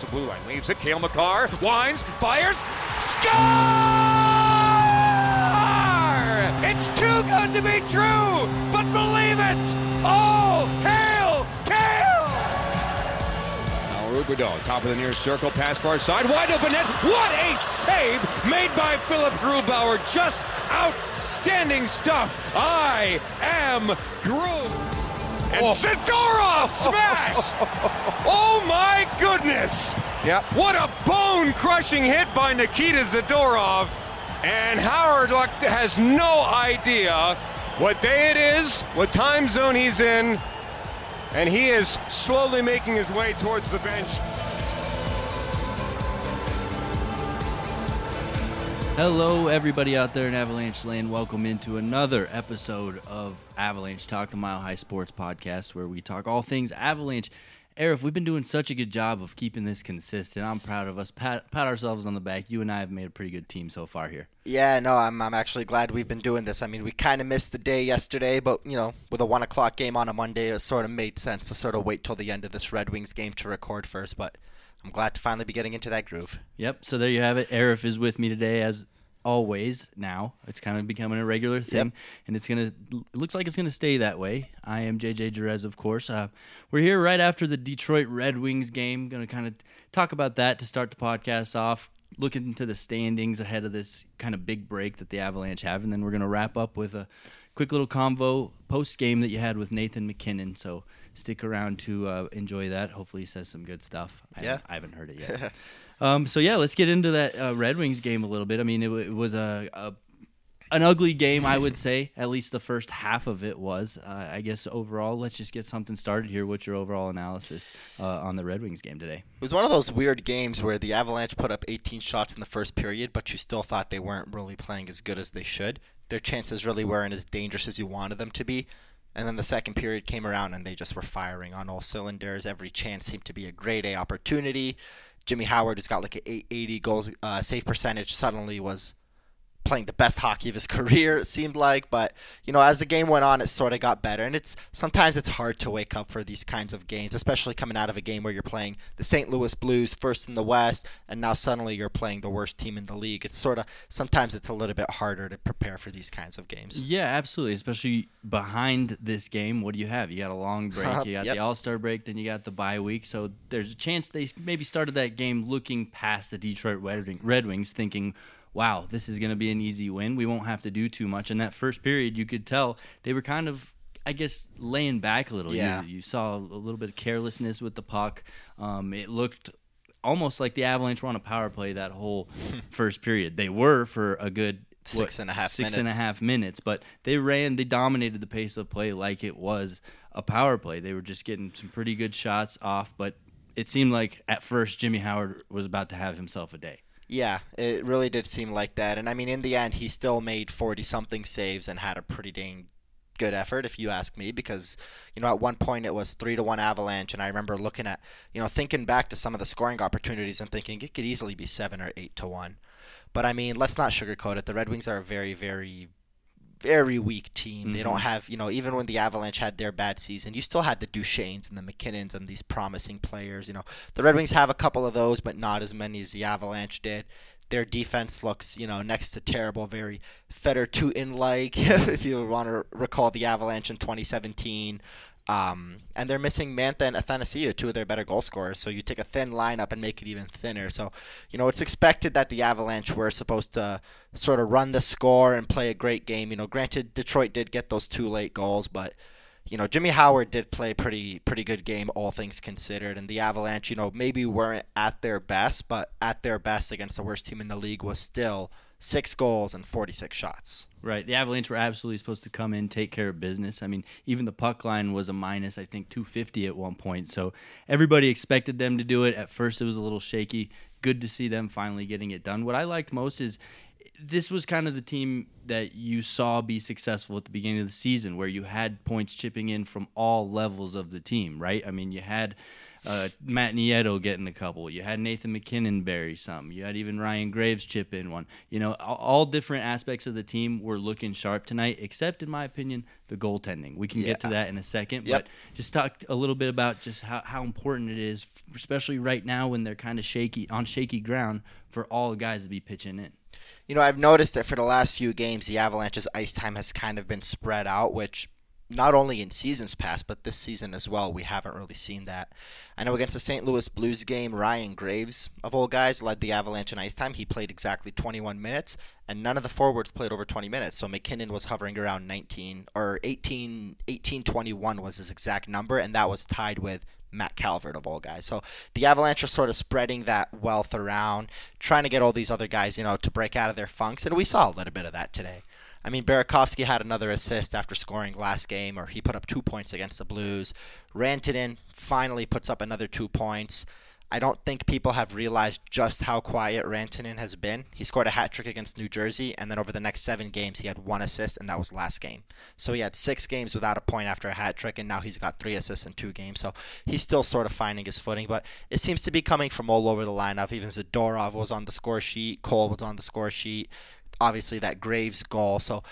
the blue line. Leaves it. Cale Makar winds, fires, score! It's too good to be true, but believe it! Oh, hail Cale! Now Rubido, top of the near circle, pass far side, wide open net. What a save made by Philip Grubauer! Just outstanding stuff. I am Groove. And oh. Zadorov smash! oh my goodness! Yep. What a bone-crushing hit by Nikita Zadorov. And Howard Luck has no idea what day it is, what time zone he's in, and he is slowly making his way towards the bench. Hello, everybody out there in Avalanche Land. Welcome into another episode of Avalanche Talk, the Mile High Sports Podcast, where we talk all things Avalanche. Aarif, we've been doing such a good job of keeping this consistent. I'm proud of us. Pat, pat ourselves on the back. You and I have made a pretty good team so far here. Yeah, no, I'm, I'm actually glad we've been doing this. I mean, we kind of missed the day yesterday, but, you know, with a 1 o'clock game on a Monday, it sort of made sense to sort of wait till the end of this Red Wings game to record first. But I'm glad to finally be getting into that groove. Yep. So there you have it. Aarif is with me today as always now. It's kind of becoming a regular thing, yep. and it's gonna it looks like it's gonna stay that way. I am JJ Jerez, of course. Uh, we're here right after the Detroit Red Wings game. To kind of talk about that to start the podcast off. Look into the standings ahead of this kind of big break that the Avalanche have, and then we're to wrap up with a quick little convo post game that you had with Nathan MacKinnon. So stick around to uh, enjoy that. Hopefully, he says some good stuff. I yeah, haven't, I haven't heard it yet. um, so yeah, let's get into that uh, Red Wings game a little bit. I mean, it, it was a, a, an ugly game, I would say. At least the first half of it was. Uh, I guess overall, let's just get something started here. What's your overall analysis uh, on the Red Wings game today? It was one of those weird games where the Avalanche put up 18 shots in the first period, but you still thought they weren't really playing as good as they should. Their chances really weren't as dangerous as you wanted them to be. And then the second period came around and they just were firing on all cylinders. Every chance seemed to be a grade A opportunity. Jimmy Howard, who's got like an 880 goals uh, save percentage, suddenly was playing the best hockey of his career it seemed like but you know as the game went on it sort of got better and it's sometimes it's hard to wake up for these kinds of games especially coming out of a game where you're playing the St. Louis Blues first in the West and now suddenly you're playing the worst team in the league it's sort of sometimes it's a little bit harder to prepare for these kinds of games yeah absolutely especially behind this game what do you have you got a long break you got yep. the All-Star break then you got the bye week so there's a chance they maybe started that game looking past the Detroit Red Wings thinking wow, this is going to be an easy win. We won't have to do too much. In that first period, you could tell they were kind of, I guess, laying back a little. Yeah. You, you saw a little bit of carelessness with the puck. Um, it looked almost like the Avalanche were on a power play that whole first period. They were for a good six what, and a half six minutes. and a half minutes, but they ran, they dominated the pace of play like it was a power play. They were just getting some pretty good shots off, but it seemed like at first Jimmy Howard was about to have himself a day. Yeah, it really did seem like that. And I mean, in the end, he still made 40 something saves and had a pretty dang good effort, if you ask me, because, you know, at one point it was 3 to 1 Avalanche. And I remember looking at, you know, thinking back to some of the scoring opportunities and thinking it could easily be 7 or 8 to 1. But I mean, let's not sugarcoat it. The Red Wings are a very, very very weak team. Mm-hmm. They don't mm-hmm. have, you know, even when the Avalanche had their bad season, you still had the Duchenes and the MacKinnons and these promising players. You know, the Red Wings have a couple of those, but not as many as the Avalanche did. Their defense looks, you know, next to terrible, very Fedor Tyutin like, if you want to recall the Avalanche in 2017. Um, and they're missing Mantha and Athanasiou, two of their better goal scorers. So you take a thin lineup and make it even thinner. So, you know, it's expected that the Avalanche were supposed to sort of run the score and play a great game. You know, granted, Detroit did get those two late goals, but you know, Jimmy Howard did play pretty pretty good game, all things considered. And the Avalanche, you know, maybe weren't at their best, but at their best against the worst team in the league was still six goals and 46 shots. Right. The Avalanche were absolutely supposed to come in, take care of business. I mean, even the puck line was a minus, I think, 250 at one point. So everybody expected them to do it. At first, it was a little shaky. Good to see them finally getting it done. What I liked most is this was kind of the team that you saw be successful at the beginning of the season, where you had points chipping in from all levels of the team, right? I mean, you had uh, Matt Nieto getting a couple. You had Nathan MacKinnon bury some. You had even Ryan Graves chip in one. You know, all, all different aspects of the team were looking sharp tonight, except in my opinion, the goaltending. We can get to that in a second, Yep. but just talk a little bit about just how, how important it is, especially right now when they're kind of shaky on shaky ground, for all the guys to be pitching in. You know, I've noticed that for the last few games, the Avalanche's ice time has kind of been spread out, which not only in seasons past, but this season as well, we haven't really seen that. I know against the St. Louis Blues game, Ryan Graves, of all guys, led the Avalanche in ice time. He played exactly 21 minutes, and none of the forwards played over 20 minutes. So MacKinnon was hovering around 19 or 18, 18 21 was his exact number, and that was tied with Matt Calvert of all guys. So the Avalanche are sort of spreading that wealth around, trying to get all these other guys, you know, to break out of their funks, and we saw a little bit of that today. I mean, Burakovsky had another assist after scoring last game, or he put up two points against the Blues. Rantanen finally puts up another two points. I don't think people have realized just how quiet Rantanen has been. He scored a hat trick against New Jersey, and then over the next seven games, he had one assist, and that was last game. So he had six games without a point after a hat trick, and now he's got three assists in two games. So he's still sort of finding his footing, but it seems to be coming from all over the lineup. Even Zadorov was on the score sheet, Cole was on the score sheet. Obviously, that Graves goal. So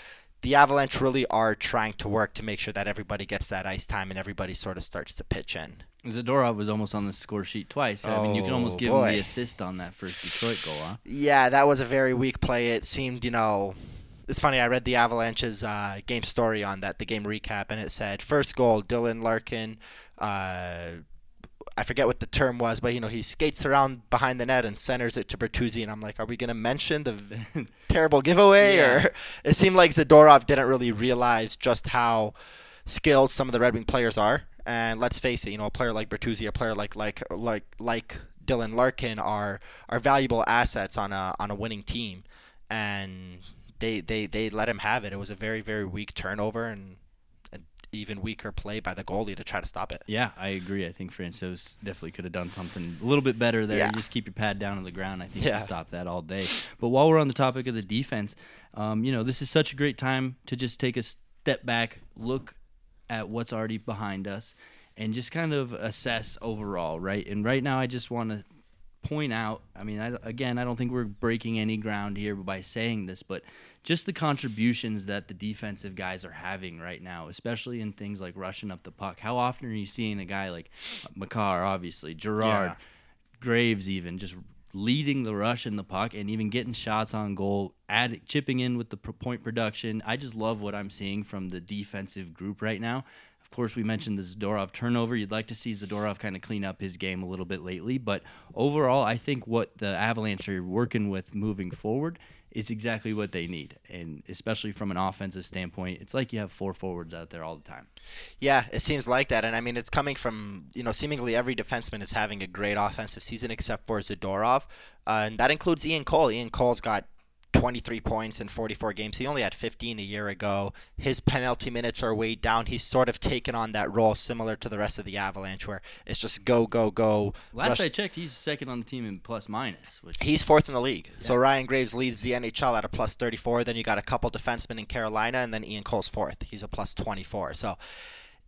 the Avalanche really are trying to work to make sure that everybody gets that ice time and everybody sort of starts to pitch in. Zadorov was almost on the score sheet twice. I mean, you can almost Oh, give him the assist on that first Detroit goal, huh? Yeah, that was a very weak play. It seemed, you know, it's funny. I read the Avalanche's uh, game story on that, the game recap, and it said first goal, Dylan Larkin. Uh, I forget what the term was, but you know he skates around behind the net and centers it to Bertuzzi, and I'm like, are we gonna mention the terrible giveaway? Yeah. Or it seemed like Zadorov didn't really realize just how skilled some of the Red Wing players are. And let's face it, you know, a player like Bertuzzi, a player like like like like Dylan Larkin are are valuable assets on a on a winning team, and they they they let him have it. It was a very very weak turnover and an even weaker play by the goalie to try to stop it. Yeah, I agree. I think Francouz definitely could have done something a little bit better there. Yeah. Just keep your pad down on the ground. I think Yeah. to stop that all day. But while we're on the topic of the defense, um, you know, this is such a great time to just take a step back, look at what's already behind us, and just kind of assess overall, right? And right now, I just want to point out i mean I, again i don't think we're breaking any ground here by saying this but just the contributions that the defensive guys are having right now especially in things like rushing up the puck. How often are you seeing a guy like Makar, obviously Girard Yeah. graves even just leading the rush in the puck and even getting shots on goal add, chipping in with the point production? I just love what i'm seeing from the defensive group right now of course, we mentioned the Zadorov turnover. You'd like to see Zadorov kind of clean up his game a little bit lately, but overall, I think what the Avalanche are working with moving forward is exactly what they need, and especially from an offensive standpoint, it's like you have four forwards out there all the time. Yeah, it seems like that, and I mean it's coming from you know seemingly every defenseman is having a great offensive season except for Zadorov, uh, and that includes Ian Cole. Ian Cole's got 23 points in 44 games. He only had 15 a year ago. His penalty minutes are way down. He's sort of taken on that role similar to the rest of the Avalanche, where it's just go, go, go. Last rush- I checked, he's second on the team in plus minus, which He's fourth in the league. So Ryan Graves leads the NHL at a plus 34. Then you got a couple defensemen in Carolina, and then Ian Cole's fourth. He's a plus 24. So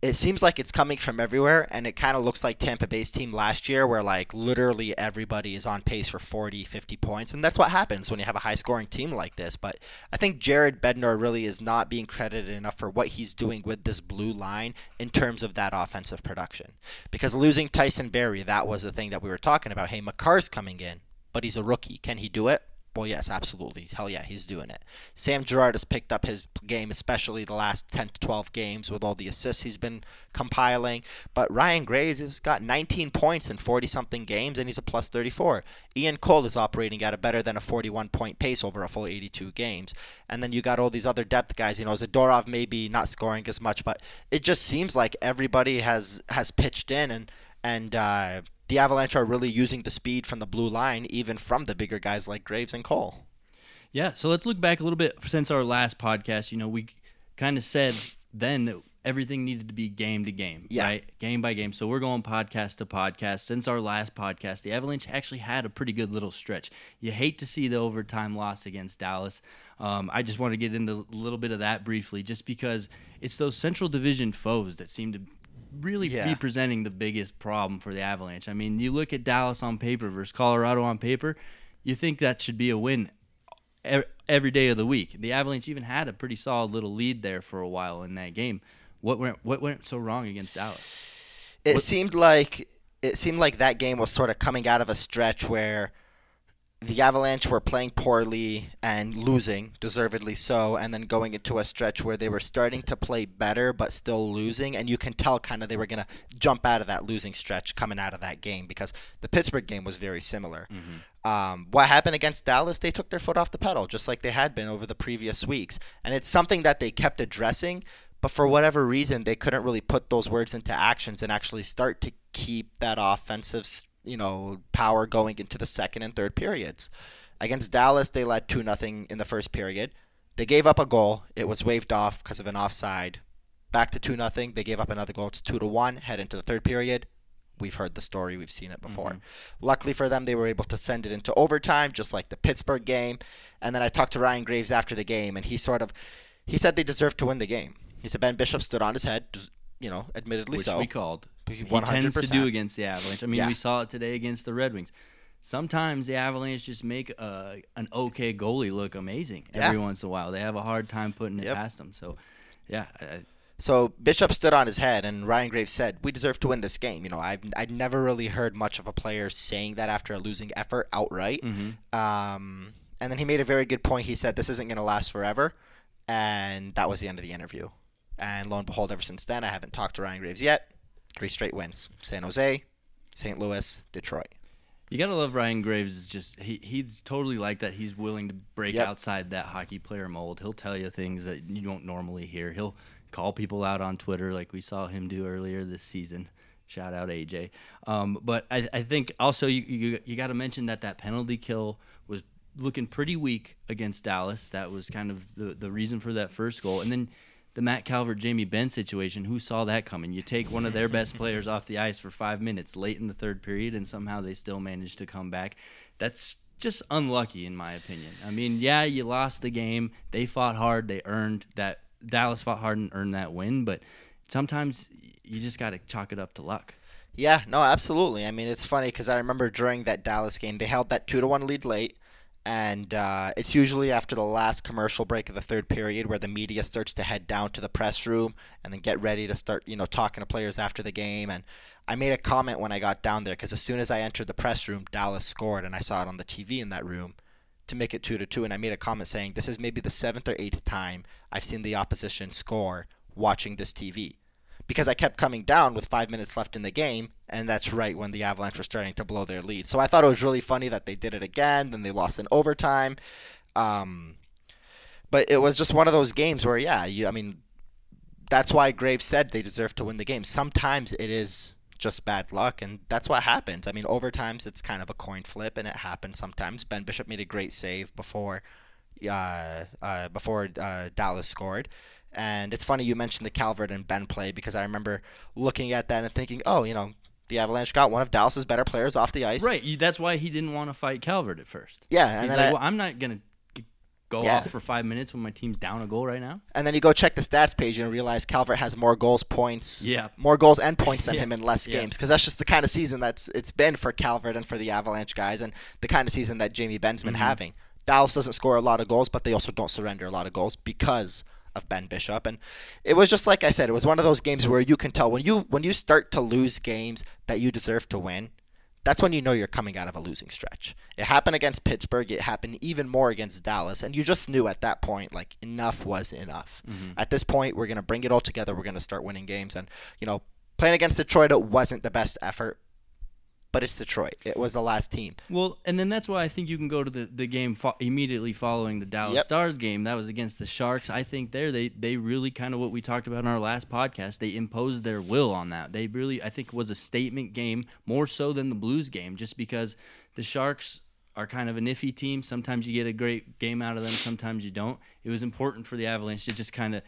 it seems like it's coming from everywhere, and it kind of looks like Tampa Bay's team last year, where like literally everybody is on pace for 40, 50 points, and that's what happens when you have a high-scoring team like this. But I think Jared Bednar really is not being credited enough for what he's doing with this blue line in terms of that offensive production. Because losing Tyson Barrie, that was the thing that we were talking about. Hey, Makar's coming in, but he's a rookie. Can he do it? Well, yes, absolutely. Hell yeah, he's doing it. Sam Girard has picked up his game, especially the last 10 to 12 games with all the assists he's been compiling. But Ryan Graves has got 19 points in 40 something games, and he's a plus 34. Ian Cole is operating at a better than a 41 point pace over a full 82 games. And then you got all these other depth guys. You know, Zadorov maybe not scoring as much, but it just seems like everybody has has pitched in and and uh, the Avalanche are really using the speed from the blue line, even from the bigger guys like Graves and Cole. Yeah, so let's look back a little bit since our last podcast. You know, we kind of said then that everything needed to be game to game, Yeah. right? Game by game. So we're going podcast to podcast. Since our last podcast, the Avalanche actually had a pretty good little stretch. You hate to see the overtime loss against Dallas. Um, I just want to get into a little bit of that briefly, just because it's those Central Division foes that seem to really Yeah. be presenting the biggest problem for the Avalanche. I mean, you look at Dallas on paper versus Colorado on paper, you think that should be a win every day of the week. The Avalanche even had a pretty solid little lead there for a while in that game. What went what went so wrong against Dallas? It What- seemed like it seemed like that game was sort of coming out of a stretch where the Avalanche were playing poorly and losing, deservedly so, and then going into a stretch where they were starting to play better but still losing, and you can tell kind of they were going to jump out of that losing stretch coming out of that game because the Pittsburgh game was very similar. Um, what happened against Dallas? They took their foot off the pedal, just like they had been over the previous weeks, and it's something that they kept addressing. But for whatever reason, they couldn't really put those words into actions and actually start to keep that offensive, you know, power going into the second and third periods. Against Dallas, they led two nothing in the first period. They gave up a goal. It was waved off because of an offside. Back to two nothing. They gave up another goal. It's two to one. Head into the third period. We've heard the story. We've seen it before. Mm-hmm. Luckily for them, they were able to send it into overtime, just like the Pittsburgh game. And then I talked to Ryan Graves after the game, and he sort of he said they deserved to win the game. He said Ben Bishop stood on his head, you know, admittedly Which so. we called. He 100%. tends to do against the Avalanche. I mean, Yeah. we saw it today against the Red Wings. Sometimes the Avalanche just make uh, an okay goalie look amazing Yeah. every once in a while. They have a hard time putting it Yep. past them. So, yeah, I, So Bishop stood on his head, and Ryan Graves said, "We deserve to win this game." You know, I've I'd never really heard much of a player saying that after a losing effort outright. Mm-hmm. Um, and then he made a very good point. He said, "This isn't going to last forever," and that was the end of the interview. And lo and behold, ever since then, I haven't talked to Ryan Graves yet. Three straight wins: San Jose, St. Louis, Detroit. You gotta love Ryan Graves. Is just he, he's totally like that. He's willing to break Yep. outside that hockey player mold. He'll tell you things that you don't normally hear. He'll call people out on Twitter like we saw him do earlier this season. Shout out AJ. Um, but I, I think also you you, you got to mention that that penalty kill was looking pretty weak against Dallas. That was kind of the the reason for that first goal. And then the Matt Calvert Jamie Benn situation. Who saw that coming? You take one of their best players off the ice for five minutes late in the third period, and somehow they still managed to come back. That's just unlucky, in my opinion. I mean, yeah, you lost the game. They fought hard. They earned that. Dallas fought hard and earned that win. But sometimes you just got to chalk it up to luck. Yeah, no, absolutely. I mean, it's funny because I remember during that Dallas game, they held that two to one lead late, and uh, it's usually after the last commercial break of the third period where the media starts to head down to the press room and then get ready to start, you know, talking to players after the game. And I made a comment when I got down there because as soon as I entered the press room, Dallas scored, and I saw it on the TV in that room to make it two to two. And I made a comment saying, "This is maybe the seventh or eighth time I've seen the opposition score watching this TV." Because I kept coming down with five minutes left in the game, and that's right when the Avalanche were starting to blow their lead. So I thought it was really funny that they did it again, then they lost in overtime. Um, but it was just one of those games where, yeah, you, I mean, that's why Graves said they deserve to win the game. Sometimes it is just bad luck, and that's what happens. I mean, overtimes it's kind of a coin flip, and it happens sometimes. Ben Bishop made a great save before, uh, uh, before uh, Dallas scored. And it's funny you mentioned the Calvert and Benn play because I remember looking at that and thinking, oh, you know, the Avalanche got one of Dallas's better players off the ice. Right. That's why he didn't want to fight Calvert at first. Yeah, and He's then like, I- well, I'm not gonna go Yeah. off for five minutes when my team's down a goal right now. And then you go check the stats page and realize Calvert has more goals, points, Yeah. more goals and points than Yeah. him in less Yeah. games because that's just the kind of season that's it's been for Calvert and for the Avalanche guys, and the kind of season that Jamie Benn's been Mm-hmm. having. Dallas doesn't score a lot of goals, but they also don't surrender a lot of goals because of Ben Bishop, and it was just like I said, it was one of those games where you can tell when you when you start to lose games that you deserve to win. That's when you know you're coming out of a losing stretch. It happened against Pittsburgh. It happened even more against Dallas, and you just knew at that point, like enough was enough. Mm-hmm. At this point, we're gonna bring it all together. We're gonna start winning games, and you know, playing against Detroit, it wasn't the best effort, but it's Detroit. It was the last team. Well, and then that's why I think you can go to the, the game fo- immediately following the Dallas Yep. Stars game. That was against the Sharks. I think there they they really kind of what we talked about in our last podcast. They imposed their will on that. They really I think it was a statement game more so than the Blues game, just because the Sharks are kind of an iffy team. Sometimes you get a great game out of them, sometimes you don't. It was important for the Avalanche to just kind of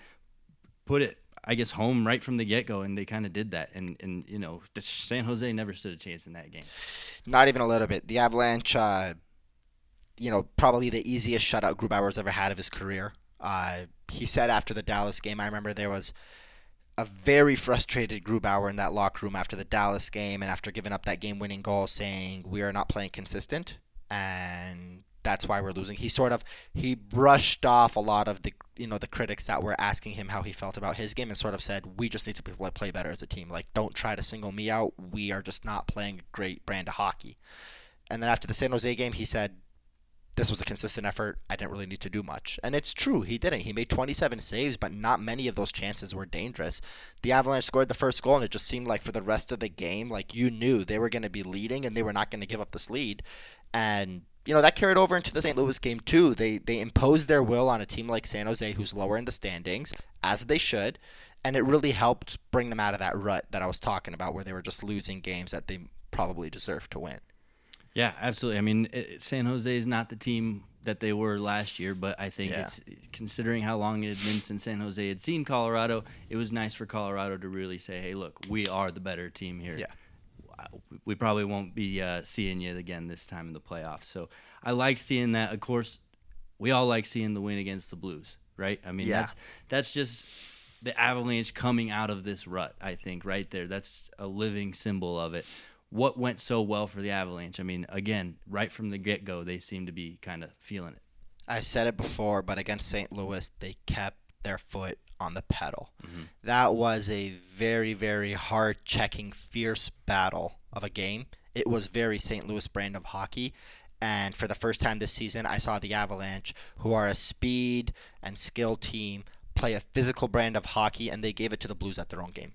put it I guess home right from the get go, and they kind of did that. And and you know, San Jose never stood a chance in that game. Not even a little bit. The Avalanche, uh, you know, probably the easiest shutout Grubauer's ever had of his career. Uh, he said after the Dallas game, I remember there was a very frustrated Grubauer in that locker room after the Dallas game and after giving up that game-winning goal, saying we are not playing consistent and that's why we're losing. He sort of he brushed off a lot of the you know the critics that were asking him how he felt about his game and sort of said we just need to play better as a team. Like don't try to single me out. We are just not playing a great brand of hockey. And then after the San Jose game, he said this was a consistent effort. I didn't really need to do much. And it's true, he didn't. He made 27 saves, but not many of those chances were dangerous. The Avalanche scored the first goal, and it just seemed like for the rest of the game, like you knew they were going to be leading and they were not going to give up this lead. And you know that carried over into the St. Louis game too. They they imposed their will on a team like San Jose, who's lower in the standings, as they should, and it really helped bring them out of that rut that I was talking about, where they were just losing games that they probably deserved to win. Yeah, absolutely. I mean, it, San Jose is not the team that they were last year, but I think Yeah. it's considering how long it had been since San Jose had seen Colorado, it was nice for Colorado to really say, "Hey, look, we are the better team here." Yeah. We probably won't be uh, seeing you again this time in the playoffs. So I like seeing that. Of course, we all like seeing the win against the Blues, right? I mean, Yeah. that's that's just the Avalanche coming out of this rut. I think right there, that's a living symbol of it. What went so well for the Avalanche? I mean, again, right from the get go, they seem to be kind of feeling it. I said it before, but against St. Louis, they kept their foot on the pedal. Mm-hmm. That was a very, very hard checking, fierce battle of a game. It was very St. Louis brand of hockey. And for the first time this season, I saw the Avalanche, who are a speed and skill team, play a physical brand of hockey, and they gave it to the Blues at their own game.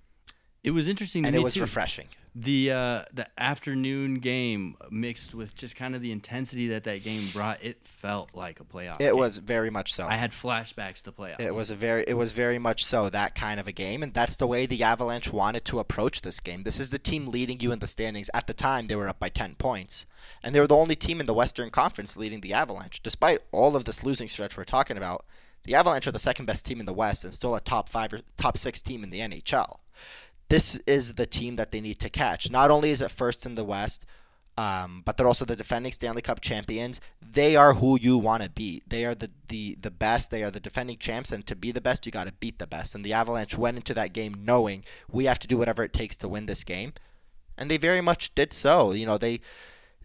It was interesting to And it was too. refreshing. The uh, the afternoon game mixed with just kind of the intensity that that game brought. It felt like a playoff. It game. was very much so. I had flashbacks to playoffs. It was a very it was very much so that kind of a game and that's the way the Avalanche wanted to approach this game. This is the team leading you in the standings. At the time they were up by 10 points and they were the only team in the Western Conference leading the Avalanche. Despite all of this losing stretch we're talking about, the Avalanche are the second best team in the West and still a top 5 or top 6 team in the NHL. This is the team that they need to catch. Not only is it first in the West, um, but they're also the defending Stanley Cup champions. They are who you want to beat. They are the, the, the best. They are the defending champs, and to be the best, you got to beat the best. And the Avalanche went into that game knowing we have to do whatever it takes to win this game, and they very much did so. You know, they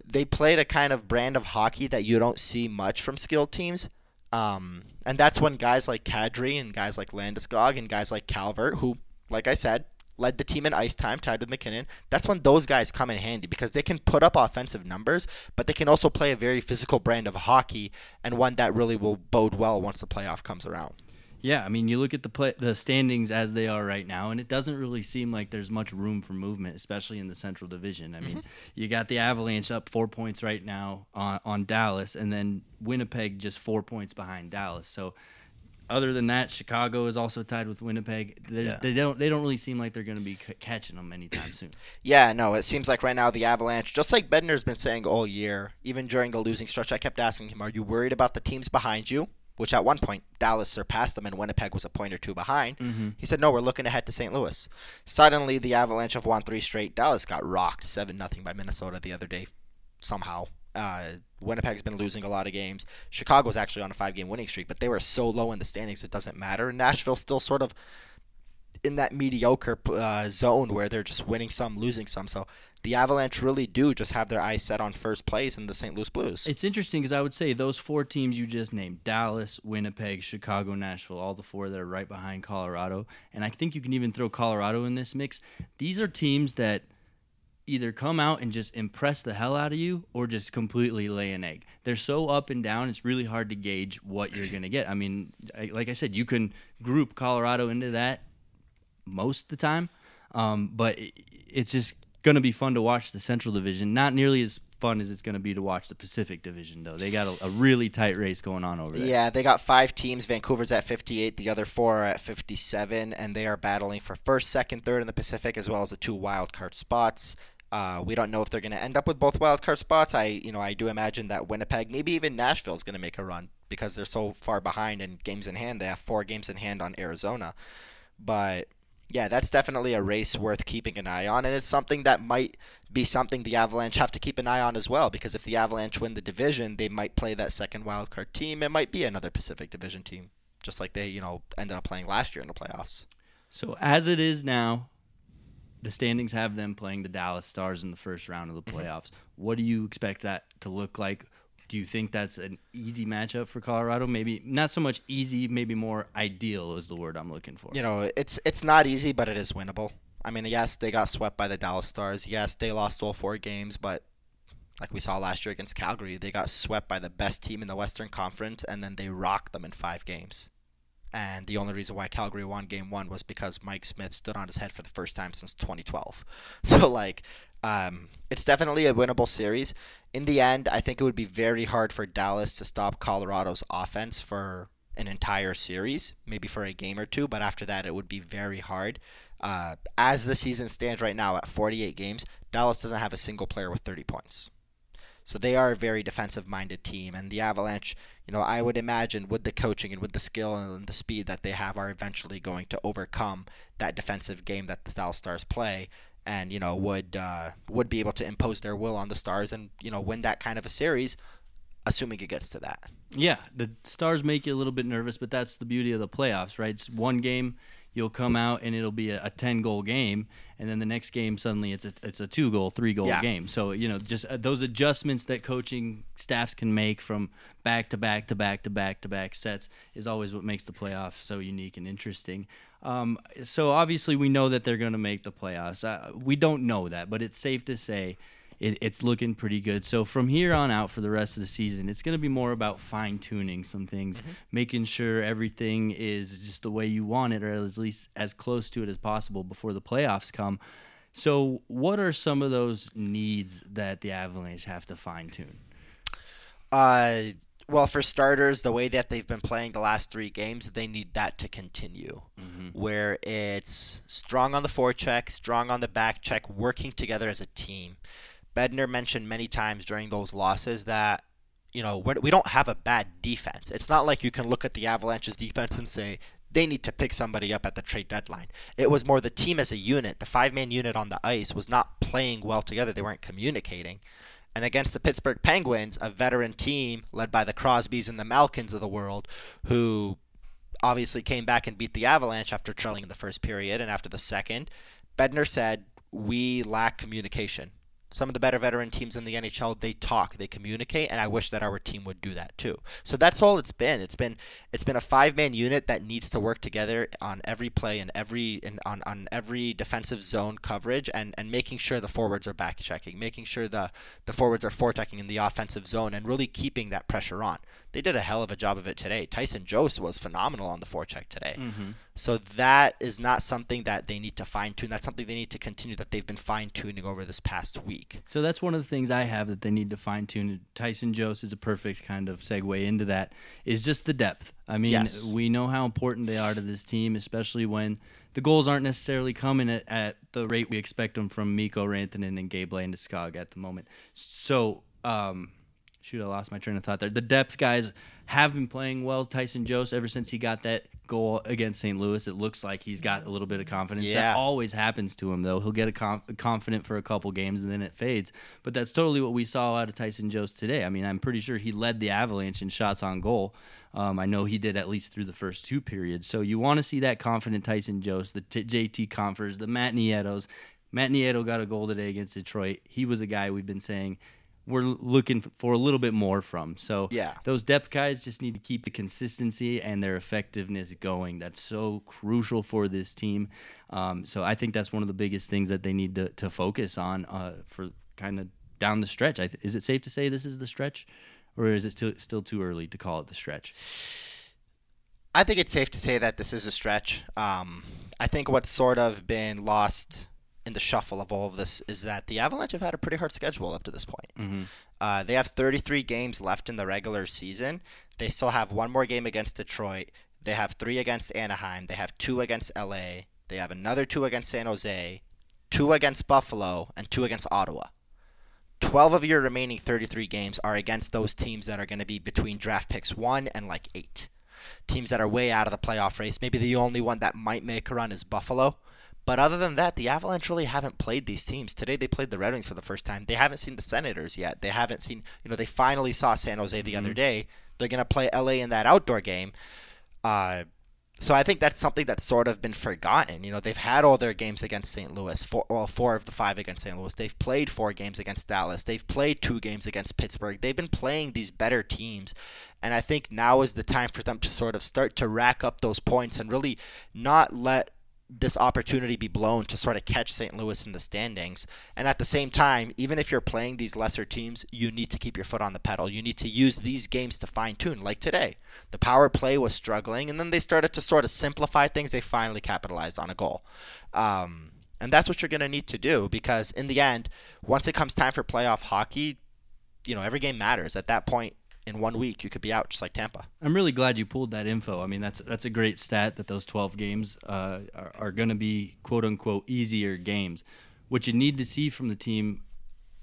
they played a kind of brand of hockey that you don't see much from skilled teams. Um, and that's when guys like Kadri and guys like Landeskog and guys like Calvert, who, like I said, led the team in ice time, tied with MacKinnon. That's when those guys come in handy because they can put up offensive numbers, but they can also play a very physical brand of hockey and one that really will bode well once the playoff comes around. Yeah, I mean, you look at the play, the standings as they are right now, and it doesn't really seem like there's much room for movement, especially in the Central Division. I mean, mm-hmm. you got the Avalanche up four points right now on, on Dallas, and then Winnipeg just four points behind Dallas. So, other than that, Chicago is also tied with Winnipeg. Yeah. They don't they don't really seem like they're going to be c- catching them anytime soon. Yeah, no, it seems like right now the Avalanche, just like Bednar's been saying all year, even during the losing stretch, I kept asking him, Are you worried about the teams behind you? Which at one point Dallas surpassed them and Winnipeg was a point or two behind. He said, No, we're looking ahead to St. Louis. Suddenly the Avalanche have won three straight. Dallas got rocked seven nothing by Minnesota the other day somehow. Uh, Winnipeg's been losing a lot of games. Chicago's actually on a five game winning streak, but they were so low in the standings it doesn't matter. And Nashville's still sort of in that mediocre uh, zone where they're just winning some, losing some. So the Avalanche really do just have their eyes set on first place in the St. Louis Blues. It's interesting because I would say those four teams you just named Dallas, Winnipeg, Chicago, Nashville, all the four that are right behind Colorado. And I think you can even throw Colorado in this mix. These are teams that either come out and just impress the hell out of you or just completely lay an egg. They're so up and down, it's really hard to gauge what you're going to get. I mean, I, like I said, you can group Colorado into that most of the time, um, but it, it's just going to be fun to watch the Central Division. Not nearly as fun as it's going to be to watch the Pacific Division, though. They got a, a really tight race going on over there. Yeah, they got five teams. Vancouver's at 58, the other four are at 57, and they are battling for first, second, third in the Pacific, as well as the two wild card spots. Uh, we don't know if they're going to end up with both wildcard spots. I, you know, I do imagine that Winnipeg, maybe even Nashville, is going to make a run because they're so far behind in games in hand. They have four games in hand on Arizona, but yeah, that's definitely a race worth keeping an eye on, and it's something that might be something the Avalanche have to keep an eye on as well. Because if the Avalanche win the division, they might play that second wildcard team. It might be another Pacific Division team, just like they, you know, ended up playing last year in the playoffs. So as it is now, the standings have them playing the Dallas Stars in the first round of the Mm-hmm. playoffs. What do you expect that to look like? Do you think that's an easy matchup for Colorado? Maybe not so much easy, maybe more ideal is the word I'm looking for. You know, it's it's not easy, but it is winnable. I mean, yes, they got swept by the Dallas Stars. Yes, they lost all four games, but like we saw last year against Calgary, they got swept by the best team in the Western Conference, and then they rocked them in five games. And the only reason why Calgary won game one was because Mike Smith stood on his head for the first time since 2012. So, like, um, it's definitely a winnable series. In the end, I think it would be very hard for Dallas to stop Colorado's offense for an entire series, maybe for a game or two, but after that, it would be very hard. Uh, as the season stands right now at 48 games, Dallas doesn't have a single player with 30 points. So they are a very defensive minded team. And the Avalanche, you know, I would imagine with the coaching and with the skill and the speed that they have, are eventually going to overcome that defensive game that the Dallas Stars play. And you know would uh, would be able to impose their will on the Stars and you know win that kind of a series, assuming it gets to that. Yeah, the Stars make you a little bit nervous, but that's the beauty of the playoffs, right? It's one game you'll come out and it'll be a, a 10 goal game and then the next game suddenly it's a it's a 2 goal, 3 goal Yeah. game. So, you know, just uh, those adjustments that coaching staffs can make from back to back to back to back to back sets is always what makes the playoff so unique and interesting. Um, so obviously we know that they're going to make the playoffs. Uh, we don't know that, but it's safe to say it, it's looking pretty good. So from here on out for the rest of the season, it's going to be more about fine tuning some things, making sure everything is just the way you want it, or at least as close to it as possible before the playoffs come. So, what are some of those needs that the Avalanche have to fine tune? Uh, well, for starters, the way that they've been playing the last three games, they need that to continue. Where it's strong on the forecheck, strong on the back check, working together as a team. Bednar mentioned many times during those losses that you know we don't have a bad defense. It's not like you can look at the Avalanche's defense and say they need to pick somebody up at the trade deadline. It was more the team as a unit. The five-man unit on the ice was not playing well together. They weren't communicating. And against the Pittsburgh Penguins, a veteran team led by the Crosbys and the Malkins of the world, who obviously came back and beat the Avalanche after trailing in the first period and after the second, Bednar said, We lack communication. Some of the better veteran teams in the NHL, they talk, they communicate, and I wish that our team would do that too. So that's all it's been. It's been it's been a five man unit that needs to work together on every play and every and on, on every defensive zone coverage and, and making sure the forwards are back checking, making sure the, the forwards are forechecking in the offensive zone and really keeping that pressure on. They did a hell of a job of it today. Tyson Jost was phenomenal on the forecheck today. So that is not something that they need to fine tune. That's something they need to continue that they've been fine tuning over this past week. So that's one of the things I have that they need to fine tune. Tyson Jost is a perfect kind of segue into that. Is just the depth. I mean, Yes. we know how important they are to this team, especially when the goals aren't necessarily coming at, at the rate we expect them from Mikko Rantanen and Gabe Landeskog at the moment. So, um, shoot, I lost my train of thought there. The depth guys have been playing well. Tyson Jost, ever since he got that goal against St. Louis, it looks like he's got a little bit of confidence. Yeah. That always happens to him, though. He'll get a conf- confident for a couple games and then it fades. But that's totally what we saw out of Tyson Jost today. I mean, I'm pretty sure he led the Avalanche in shots on goal. Um, I know he did at least through the first two periods. So you want to see that confident Tyson Jost, the t- JT Compher, the Matt Nietos. Matt Nieto got a goal today against Detroit. He was a guy we've been saying we're looking for a little bit more from. So Yeah. those depth guys just need to keep the consistency and their effectiveness going. That's so crucial for this team. Um, so I think that's one of the biggest things that they need to, to focus on uh, for kind of down the stretch. I th- is it safe to say this is the stretch, or is it still still too early to call it the stretch? I think it's safe to say that this is a stretch. Um, I think what's sort of been lost in the shuffle of all of this is that the Avalanche have had a pretty hard schedule up to this point. Uh, they have 33 games left in the regular season. They still have one more game against Detroit. They have three against Anaheim. They have two against LA. They have another two against San Jose, two against Buffalo, and two against Ottawa. 12 of your remaining 33 games are against those teams that are going to be between draft picks 1 and like 8. Teams that are way out of the playoff race. Maybe the only one that might make a run is Buffalo. But other than that, the Avalanche really haven't played these teams. Today they played the Red Wings for the first time. They haven't seen the Senators yet. They haven't seen, you know, they finally saw San Jose the other day. They're going to play LA in that outdoor game. Uh, so I think that's something that's sort of been forgotten. You know, they've had all their games against St. Louis, four, well, four of the five against St. Louis. They've played four games against Dallas. They've played two games against Pittsburgh. They've been playing these better teams, and I think now is the time for them to sort of start to rack up those points and really not let this opportunity be blown to sort of catch St. Louis in the standings. And at the same time, even if you're playing these lesser teams, you need to keep your foot on the pedal. You need to use these games to fine tune, like today. The power play was struggling, and then they started to sort of simplify things. They finally capitalized on a goal. Um, and that's what you're going to need to do because in the end, once it comes time for playoff hockey, you know, every game matters. At that point, in one week you could be out just like Tampa. I'm really glad you pulled that info. I mean, that's that's a great stat that those 12 games uh, are, are going to be quote unquote easier games. What you need to see from the team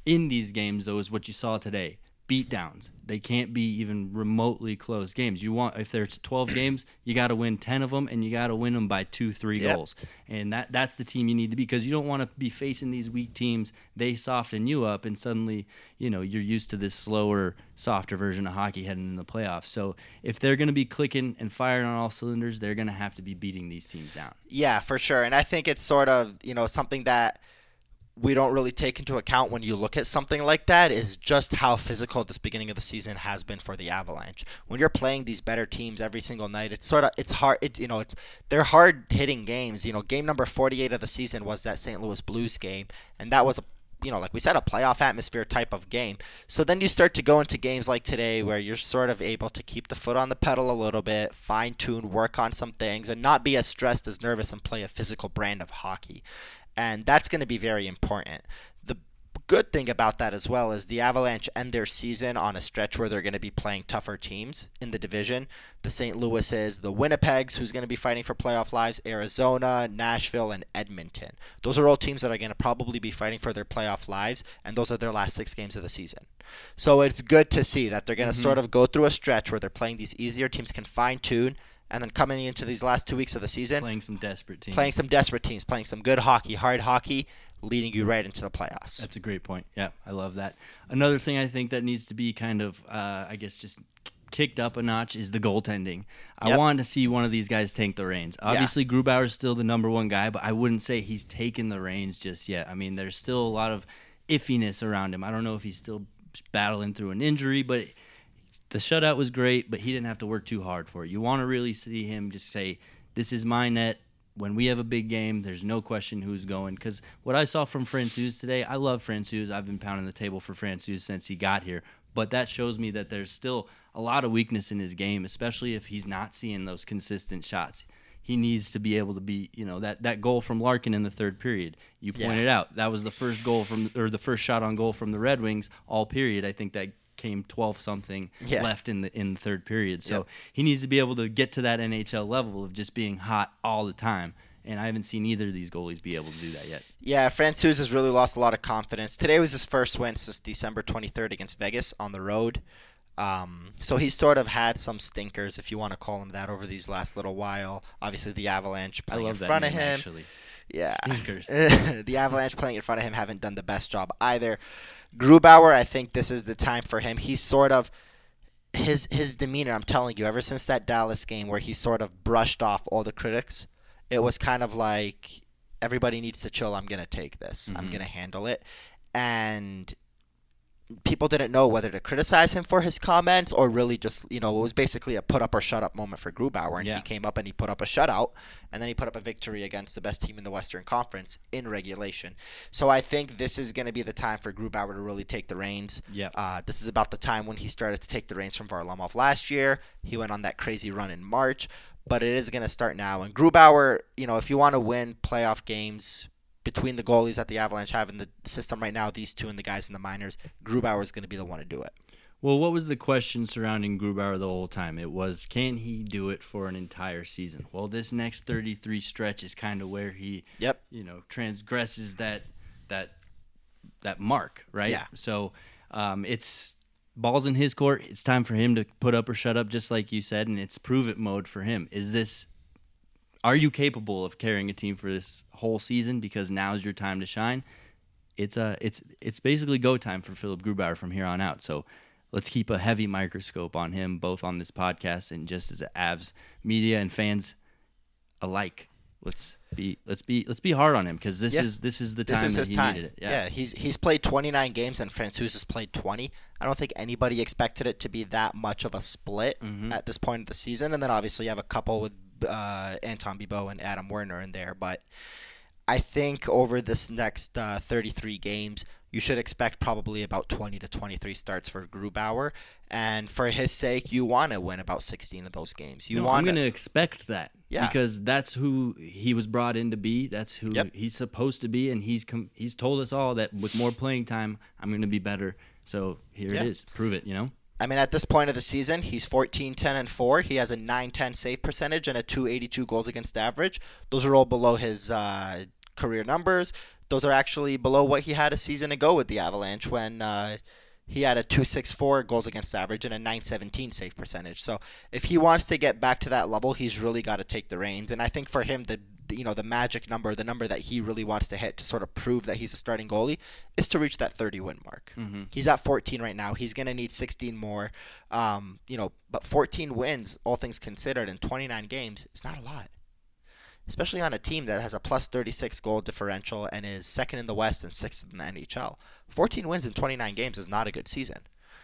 in these games though is what you saw today beatdowns. They can't be even remotely close games. You want if there's 12 games, you got to win 10 of them, and you got to win them by two, three yep. goals. And that that's the team you need to be because you don't want to be facing these weak teams. They soften you up, and suddenly you know you're used to this slower, softer version of hockey heading in the playoffs. So if they're going to be clicking and firing on all cylinders, they're going to have to be beating these teams down. Yeah, for sure. And I think it's sort of you know something that we don't really take into account when you look at something like that is just how physical this beginning of the season has been for the Avalanche. When you're playing these better teams every single night, it's sort of it's hard. It's you know it's they're hard hitting games. You know, game number 48 of the season was that St. Louis Blues game, and that was a you know, like we said, a playoff atmosphere type of game. So then you start to go into games like today where you're sort of able to keep the foot on the pedal a little bit, fine tune, work on some things, and not be as stressed, as nervous, and play a physical brand of hockey and that's going to be very important. The good thing about that as well is the Avalanche end their season on a stretch where they're going to be playing tougher teams in the division. The St. Louis's, the Winnipegs, who's going to be fighting for playoff lives, Arizona, Nashville, and Edmonton. Those are all teams that are going to probably be fighting for their playoff lives, and those are their last six games of the season. So it's good to see that they're going to mm-hmm. sort of go through a stretch where they're playing these easier teams, can fine tune and then coming into these last two weeks of the season, playing some desperate teams, playing some desperate teams, playing some good hockey, hard hockey, leading you right into the playoffs. That's a great point. Yeah, I love that. Another thing I think that needs to be kind of, uh, I guess, just kicked up a notch is the goaltending. I yep. wanted to see one of these guys take the reins. Obviously, yeah. Grubauer is still the number one guy, but I wouldn't say he's taken the reins just yet. I mean, there's still a lot of iffiness around him. I don't know if he's still battling through an injury, but the shutout was great, but he didn't have to work too hard for it. You want to really see him just say, "This is my net." When we have a big game, there's no question who's going. Because what I saw from Francouz today, I love Francouz. I've been pounding the table for Francouz since he got here. But that shows me that there's still a lot of weakness in his game, especially if he's not seeing those consistent shots he needs to be able to be, you know, that, that goal from Larkin in the third period. You pointed yeah. out that was the first goal from, or the first shot on goal from the Red Wings all period. I think that came 12 something yeah. left in the in the third period. So yep. he needs to be able to get to that NHL level of just being hot all the time. And I haven't seen either of these goalies be able to do that yet. Yeah, Francouz has really lost a lot of confidence. Today was his first win since December 23rd against Vegas on the road. Um, so he's sort of had some stinkers, if you want to call them that, over these last little while. Obviously, the Avalanche playing in front name, of him. Actually. Yeah, stinkers. the Avalanche playing in front of him haven't done the best job either. Grubauer, I think this is the time for him. He's sort of his his demeanor. I'm telling you, ever since that Dallas game where he sort of brushed off all the critics, it was kind of like everybody needs to chill. I'm gonna take this. Mm-hmm. I'm gonna handle it, and people didn't know whether to criticize him for his comments or really just, you know, it was basically a put up or shut up moment for Grubauer. And yeah. he came up and he put up a shutout, and then he put up a victory against the best team in the Western Conference in regulation. So I think this is going to be the time for Grubauer to really take the reins. Yeah. Uh, this is about the time when he started to take the reins from Varlamov last year. He went on that crazy run in March, but it is going to start now. And Grubauer, you know, if you want to win playoff games, between the goalies that the Avalanche have in the system right now, these two and the guys in the minors, Grubauer is going to be the one to do it. Well, what was the question surrounding Grubauer the whole time? It was, can he do it for an entire season? Well, this next 33 stretch is kind of where he, yep, you know, transgresses that that that mark, right? Yeah. So um, it's balls in his court. It's time for him to put up or shut up, just like you said, and it's prove it mode for him. Is this are you capable of carrying a team for this whole season? Because now's your time to shine. It's a uh, it's it's basically go time for Philip Grubauer from here on out. So let's keep a heavy microscope on him, both on this podcast and just as Avs media and fans alike. Let's be let's be let's be hard on him because this Yeah. is this is the time is that he time. needed it. Yeah. he's he's played 29 games and Francouz has played 20. I don't think anybody expected it to be that much of a split Mhm. at this point of the season. And then obviously you have a couple with uh, Antoine Bibeau and Adam Werner in there, but I think over this next uh, 33 games, you should expect probably about 20 to 23 starts for Grubauer. And for his sake, you want to win about 16 of those games. You no, want I'm going to expect that. Yeah. Because that's who he was brought in to be. That's who Yep. he's supposed to be, and he's com- he's told us all that with more playing time, I'm going to be better. So here Yeah. it is. Prove it. You know. I mean, at this point of the season, he's 14, 10, and 4. He has a 9 10 save percentage and a 282 goals against average. Those are all below his uh, career numbers. Those are actually below what he had a season ago with the Avalanche when uh, he had a 264 goals against average and a 917 save percentage. So if he wants to get back to that level, he's really got to take the reins. And I think for him, the- you know the magic number, the number that he really wants to hit to sort of prove that he's a starting goalie, is to reach that 30 win mark. Mhm. He's at 14 right now. He's going to need 16 more. Um, you know, but 14 wins, all things considered, in 29 games is not a lot. Especially on a team that has a plus 36 goal differential and is second in the West and sixth in the NHL. 14 wins in 29 games is not a good season.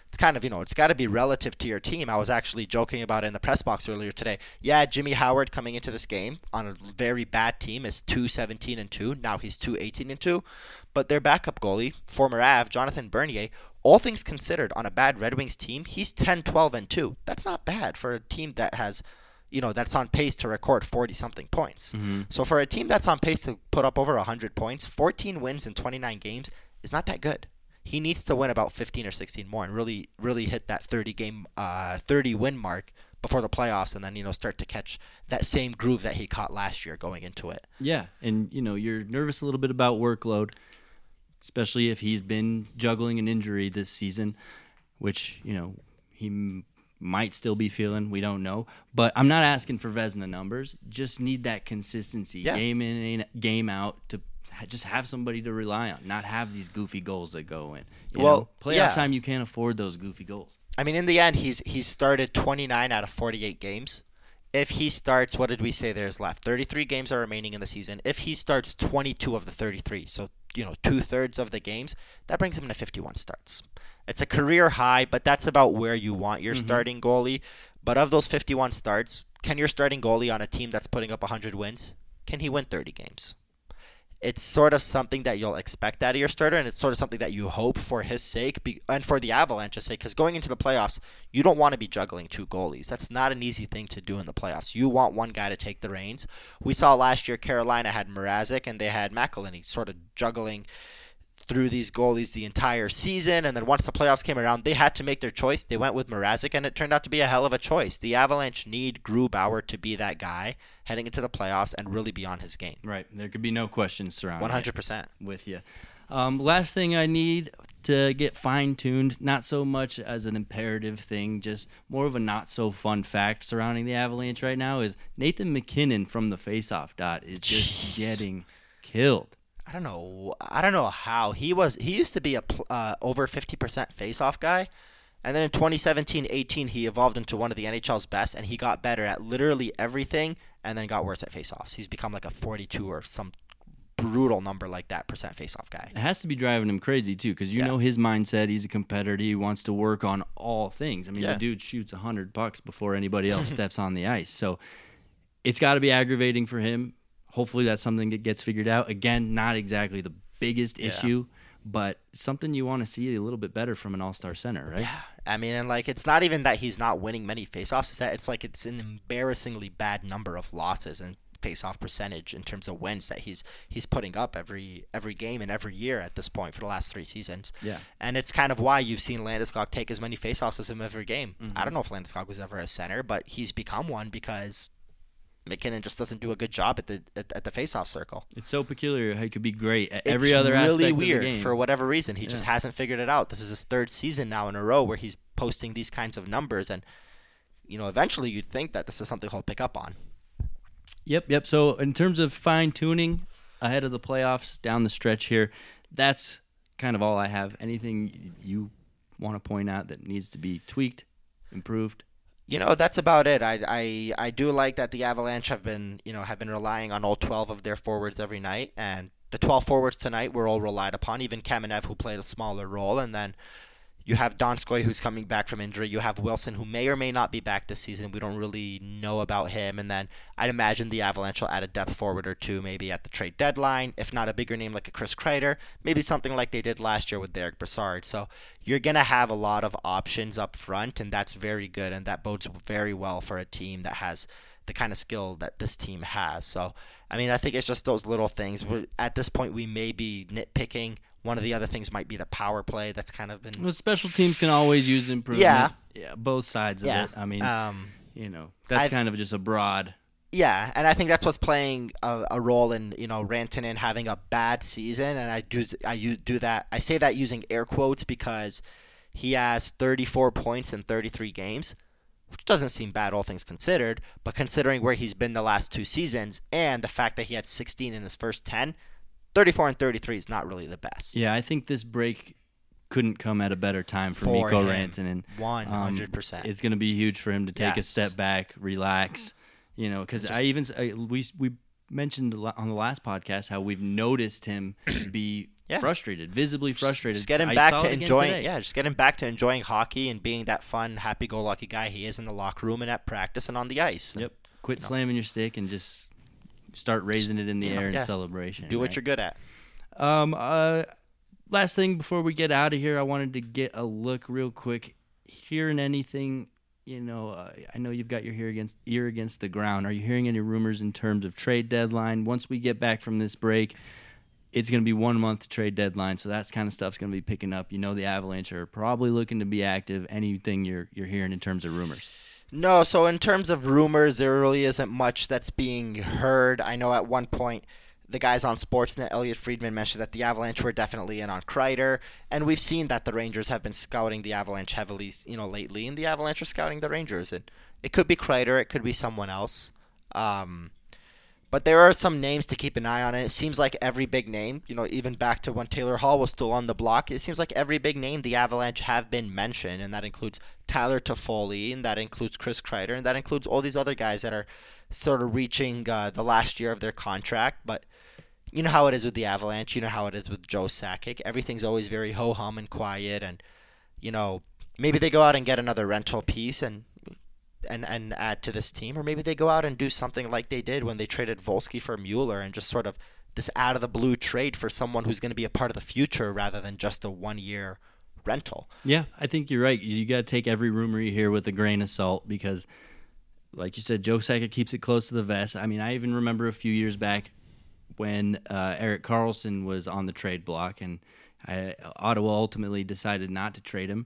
It's kind of, you know, it's got to be relative to your team. I was actually joking about it in the press box earlier today. Yeah, Jimmy Howard coming into this game on a very bad team is 217 and 2. Now he's 218 and 2. But their backup goalie, former Av, Jonathan Bernier, all things considered, on a bad Red Wings team, he's 10 12 and 2. That's not bad for a team that has, you know, that's on pace to record 40 something points. Mm-hmm. So for a team that's on pace to put up over 100 points, 14 wins in 29 games is not that good. He needs to win about 15 or 16 more and really, really hit that 30 game, uh, 30 win mark before the playoffs, and then you know start to catch that same groove that he caught last year going into it. Yeah, and you know you're nervous a little bit about workload, especially if he's been juggling an injury this season, which you know he m- might still be feeling. We don't know, but I'm not asking for Vezina numbers. Just need that consistency, Yeah. game in, game out, to just have somebody to rely on, not have these goofy goals that go in. You Well, know, playoff yeah. time, you can't afford those goofy goals. I mean, in the end, he's he's started 29 out of 48 games. If he starts, what did we say there's left? 33 games are remaining in the season. If he starts 22 of the 33, so you know two thirds of the games, that brings him to 51 starts. It's a career high, but that's about where you want your mm-hmm. starting goalie. But of those 51 starts, can your starting goalie on a team that's putting up 100 wins, can he win 30 games? It's sort of something that you'll expect out of your starter, and it's sort of something that you hope for his sake be, and for the Avalanche's sake. Because going into the playoffs, you don't want to be juggling two goalies. That's not an easy thing to do in the playoffs. You want one guy to take the reins. We saw last year Carolina had Mrazek and they had McElhinney sort of juggling through these goalies the entire season, and then once the playoffs came around, they had to make their choice. They went with Mrazek, and it turned out to be a hell of a choice. The Avalanche need Grubauer to be that guy heading into the playoffs and really be on his game. Right, there could be no questions surrounding. It. hundred percent. with you. Um, last thing I need to get fine tuned, not so much as an imperative thing, just more of a not so fun fact surrounding the Avalanche right now is Nathan MacKinnon from the faceoff dot is just Jeez. getting killed. I don't know. I don't know how he was. He used to be a uh, over fifty percent face-off guy, and then in 2017-18 he evolved into one of the NHL's best, and he got better at literally everything, and then got worse at face-offs. He's become like a forty-two or some brutal number like that percent face-off guy. It has to be driving him crazy too, because you Yeah. know his mindset. He's a competitor. He wants to work on all things. I mean, Yeah. the dude shoots hundred bucks before anybody else steps on the ice. So it's got to be aggravating for him. Hopefully, that's something that gets figured out. Again, not exactly the biggest Yeah. issue, but something you want to see a little bit better from an all-star center, right? Yeah, I mean, and like it's not even that he's not winning many face-offs. It's that it's like it's an embarrassingly bad number of losses and face-off percentage in terms of wins that he's he's putting up every every game and every year at this point for the last three seasons. Yeah. and it's kind of why you've seen Landeskog take as many face-offs as him every game. Mm-hmm. I don't know if Landeskog was ever a center, but he's become one because MacKinnon just doesn't do a good job at the at, at the face-off circle. It's so peculiar how he could be great at It's every other really aspect of the game. for whatever reason. He just hasn't figured it out. This is his third season now in a row where he's posting these kinds of numbers, and you know, eventually you'd think that this is something he'll pick up on. Yep, yep. So in terms of fine tuning ahead of the playoffs down the stretch here, that's kind of all I have. Anything you want to point out that needs to be tweaked, improved? You know, that's about it. I, I I do like that the Avalanche have been, you know, have been relying on all 12 of their forwards every night and the 12 forwards tonight were all relied upon, even Kamenev who played a smaller role and then you have Donskoy who's coming back from injury. You have Wilson who may or may not be back this season. We don't really know about him. And then I'd imagine the Avalanche will add a depth forward or two maybe at the trade deadline. If not a bigger name like a Chris Kreider, maybe something like they did last year with Derek Brassard. So you're going to have a lot of options up front, and that's very good. And that bodes very well for a team that has the kind of skill that this team has. So, I mean, I think it's just those little things. At this point, we may be nitpicking one of the other things might be the power play. That's kind of been. Well, special teams can always use improvement. Yeah. Yeah. Both sides of Yeah. it. I mean, Um, you know, that's I- kind of just a broad. yeah, and I think that's what's playing a, a role in you know Rantanen having a bad season, and I do I do that. I say that using air quotes because he has 34 points in 33 games, which doesn't seem bad all things considered. But considering where he's been the last two seasons and the fact that he had 16 in his first 10, 34 and 33 is not really the best. Yeah, I think this break couldn't come at a better time for, For Mikko him. Rantanen. Um, 100%. It's going to be huge for him to take a step back, relax. You know, because I even I, we we mentioned on the last podcast how we've noticed him be Yeah. frustrated, visibly frustrated. Just get him I back to enjoying, today. yeah, just get him back to enjoying hockey and being that fun, happy-go-lucky guy he is in the locker room and at practice and on the ice. Yep. Quit No. slamming your stick and just start raising it in the you know, air in yeah. celebration. Do what right? you're good at. Um. Uh. Last thing before we get out of here, I wanted to get a look real quick. Hearing anything? You know, uh, I know you've got your ear against ear against the ground. Are you hearing any rumors in terms of trade deadline? Once we get back from this break, it's going to be one month to trade deadline, so that kind of stuff's going to be picking up. You know, the Avalanche are probably looking to be active. Anything you're you're hearing in terms of rumors? No, so in terms of rumors, there really isn't much that's being heard. I know at one point the guys on Sportsnet, Elliotte Friedman, mentioned that the Avalanche were definitely in on Kreider, and we've seen that the Rangers have been scouting the Avalanche heavily, you know, lately, and the Avalanche are scouting the Rangers, and it could be Kreider, it could be someone else. Um, but there are some names to keep an eye on, and it seems like every big name, you know, even back to when Taylor Hall was still on the block, it seems like every big name the Avalanche have been mentioned, and that includes Tyler Toffoli, and that includes Chris Kreider, and that includes all these other guys that are sort of reaching uh, the last year of their contract. But you know how it is with the Avalanche, you know how it is with Joe Sakic. Everything's always very ho hum and quiet, and you know maybe they go out and get another rental piece and and and add to this team, or maybe they go out and do something like they did when they traded Volsky for Mueller and just sort of this out of the blue trade for someone who's going to be a part of the future rather than just a one year rental. Yeah, I think you're right. You got to take every rumor you hear with a grain of salt because, like you said, Joe Sakic keeps it close to the vest. I mean, I even remember a few years back when uh, Erik Karlsson was on the trade block, and I, Ottawa ultimately decided not to trade him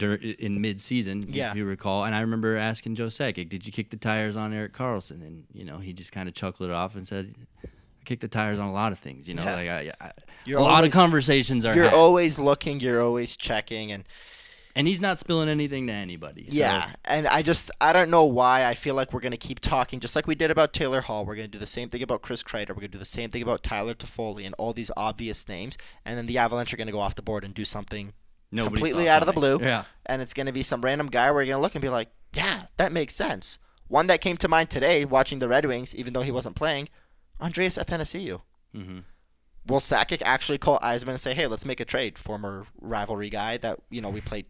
in mid-season, Yeah. if you recall. And I remember asking Joe Sakic, "Did you kick the tires on Erik Karlsson?" And you know, he just kind of chuckled it off and said. I kick the tires on a lot of things, you know. Yeah. Like I, I, You're a lot of conversations are You're had. always looking, you're always checking, and and he's not spilling anything to anybody. So. Yeah, and I just I don't know why I feel like we're gonna keep talking just like we did about Taylor Hall. We're gonna do the same thing about Chris Kreider. We're gonna do the same thing about Tyler Toffoli and all these obvious names, and then the Avalanche are gonna go off the board and do something Nobody completely out of the blue. Yeah. and it's gonna be some random guy where you're gonna look and be like, yeah, that makes sense. One that came to mind today watching the Red Wings, even though he wasn't playing, Andreas Athanasiou. Mhm. Will Sakic actually call Yzerman and say, "Hey, let's make a trade"? Former rivalry guy that you know we played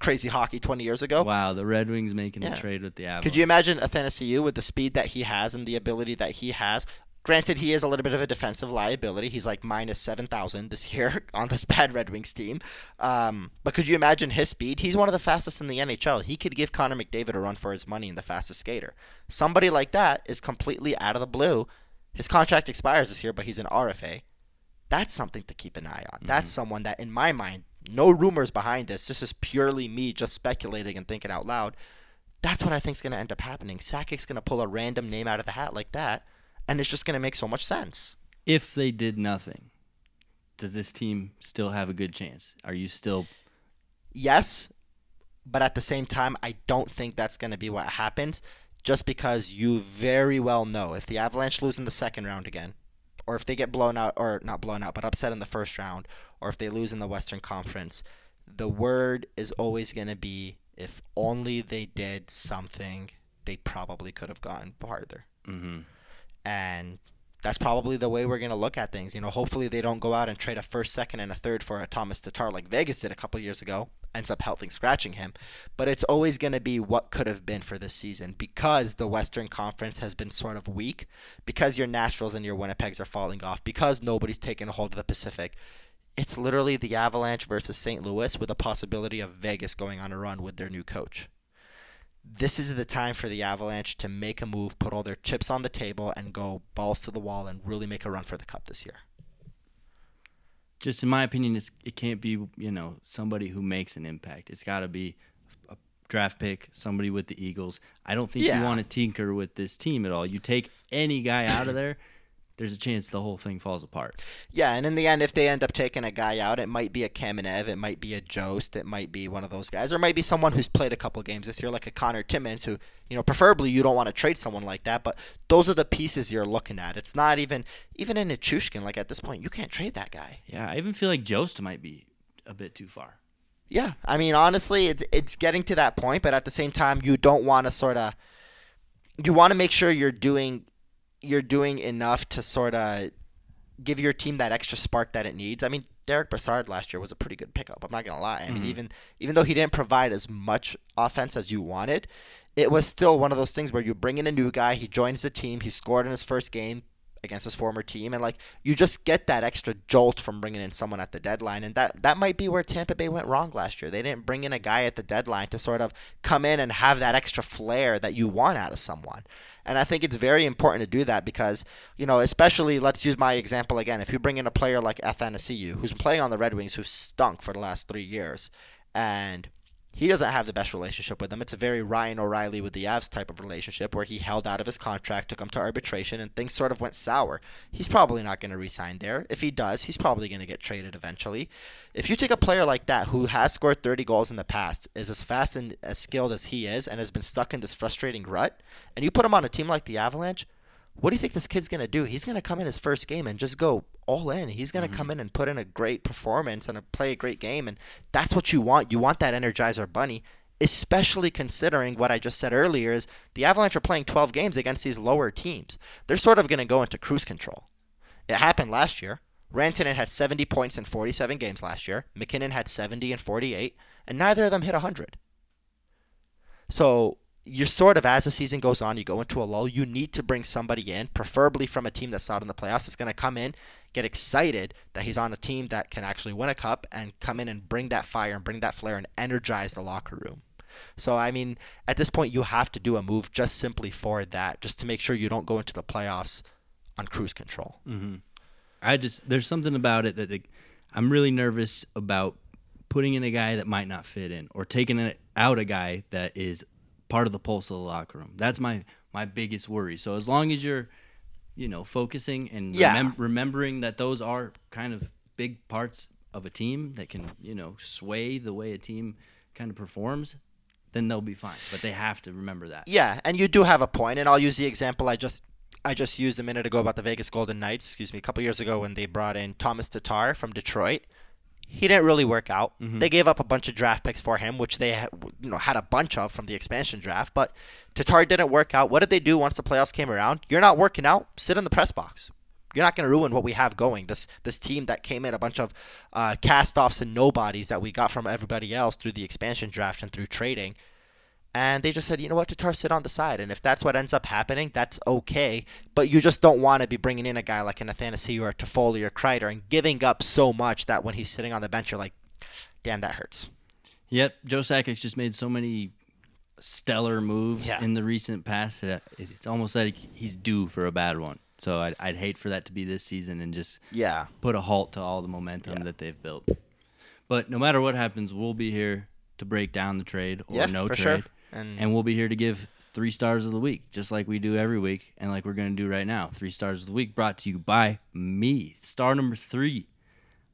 crazy hockey 20 years ago. Wow, the Red Wings making Yeah. a trade with the Avalanche. Could you imagine Athanasiou with the speed that he has and the ability that he has? Granted, he is a little bit of a defensive liability. He's like minus 7,000 this year on this bad Red Wings team. Um, but could you imagine his speed? He's one of the fastest in the NHL. He could give Connor McDavid a run for his money and the fastest skater. Somebody like that is completely out of the blue. His contract expires this year, but he's an RFA. That's something to keep an eye on. That's someone that, in my mind, no rumors behind this. This is purely me just speculating and thinking out loud. That's what I think is going to end up happening. Sakic's going to pull a random name out of the hat like that, and it's just going to make so much sense. if they did nothing, does this team still have a good chance? Are you still Yes, but at the same time, I don't think that's going to be what happens just because you very well know if the Avalanche lose in the second round again, or if they get blown out, or not blown out, but upset in the first round, or if they lose in the Western Conference, the word is always going to be if only they did something, they probably could have gotten farther. Mm-hmm. And that's probably the way we're going to look at things. You know, hopefully they don't go out and trade a first, second, and a third for a Tomas Tatar like Vegas did a couple years ago. Ends up healthy scratching him. But it's always going to be what could have been for this season because the Western Conference has been sort of weak, because your Nashvilles and your Winnipegs are falling off, because nobody's taken a hold of the Pacific. It's literally the Avalanche versus St. Louis with a possibility of Vegas going on a run with their new coach this is the time for the Avalanche to make a move, put all their chips on the table, and go balls to the wall and really make a run for the cup this year. Just in my opinion, it's, it can't be you know somebody who makes an impact. It's got to be a draft pick, somebody with the Eagles. I don't think Yeah. you want to tinker with this team at all. You take any guy out of there, there's a chance the whole thing falls apart. Yeah, and in the end, if they end up taking a guy out, it might be a Kamenev, it might be a Jost, it might be one of those guys, or it might be someone who's played a couple games this year, like a Connor Timmins, who, you know, preferably you don't want to trade someone like that, but those are the pieces you're looking at. It's not even, even in Nichushkin, like at this point, you can't trade that guy. Yeah, I even feel like Jost might be a bit too far. Yeah, I mean, honestly, it's it's getting to that point, but at the same time, you don't want to sort of, you want to make sure you're doing, you're doing enough to sort of give your team that extra spark that it needs. I mean, Derek Brassard last year was a pretty good pickup. I'm not gonna lie. I mean, mm-hmm. even even though he didn't provide as much offense as you wanted, it was still one of those things where you bring in a new guy, he joins the team, he scored in his first game against his former team, and like you just get that extra jolt from bringing in someone at the deadline, and that that might be where Tampa Bay went wrong last year. They didn't bring in a guy at the deadline to sort of come in and have that extra flair that you want out of someone. And I think it's very important to do that because, you know, especially let's use my example again. If you bring in a player like Athanasiou, who's playing on the Red Wings, who's stunk for the last three years, and he doesn't have the best relationship with them. It's a very Ryan O'Reilly with the Avs type of relationship where he held out of his contract, took him to arbitration, and things sort of went sour. He's probably not going to resign there. If he does, he's probably going to get traded eventually. If you take a player like that who has scored 30 goals in the past, is as fast and as skilled as he is, and has been stuck in this frustrating rut, and you put him on a team like the Avalanche, what do you think this kid's going to do? He's going to come in his first game and just go all in. He's going to mm-hmm. come in and put in a great performance and play a great game. And that's what you want. You want that Energizer Bunny, especially considering what I just said earlier is the Avalanche are playing 12 games against these lower teams. They're sort of going to go into cruise control. It happened last year. Rantanen had 70 points in 47 games last year. MacKinnon had 70 and 48, and neither of them hit 100. So you're sort of as the season goes on, you go into a lull. You need to bring somebody in, preferably from a team that's not in the playoffs. It's going to come in, get excited that he's on a team that can actually win a cup, and come in and bring that fire and bring that flair and energize the locker room. So I mean, at this point, you have to do a move just simply for that, just to make sure you don't go into the playoffs on cruise control. Mm-hmm. I just there's something about it that I'm really nervous about putting in a guy that might not fit in or taking out a guy that is part of the pulse of the locker room. That's my my biggest worry. So as long as you're you know focusing and Yeah. remem- remembering that those are kind of big parts of a team that can you know sway the way a team kind of performs, then they'll be fine. But they have to remember that. Yeah, and you do have a point, and I'll use the example I just I just used a minute ago about the Vegas Golden Knights. Excuse me, a couple years ago when they brought in Tomas Tatar from Detroit. He didn't really work out. They gave up a bunch of draft picks for him, which they you know had a bunch of from the expansion draft. But Tatar didn't work out. What did they do once the playoffs came around? You're not working out. Sit in the press box. You're not going to ruin what we have going. This this team that came in a bunch of uh, cast-offs and nobodies that we got from everybody else through the expansion draft and through trading and they just said, you know what, Tatar, sit on the side. And if that's what ends up happening, that's okay. But you just don't want to be bringing in a guy like an Athanasi or a Toffoli or Kreider and giving up so much that when he's sitting on the bench, you're like, damn, that hurts. Yep, Joe Sakic just made so many stellar moves Yeah. in the recent past. that It's almost like he's due for a bad one. So I'd, I'd hate for that to be this season and just Yeah. put a halt to all the momentum Yeah. that they've built. But no matter what happens, we'll be here to break down the trade or Yeah, no for trade. sure. And, And we'll be here to give three stars of the week, just like we do every week, and like we're going to do right now. Three stars of the week brought to you by me. Star number three.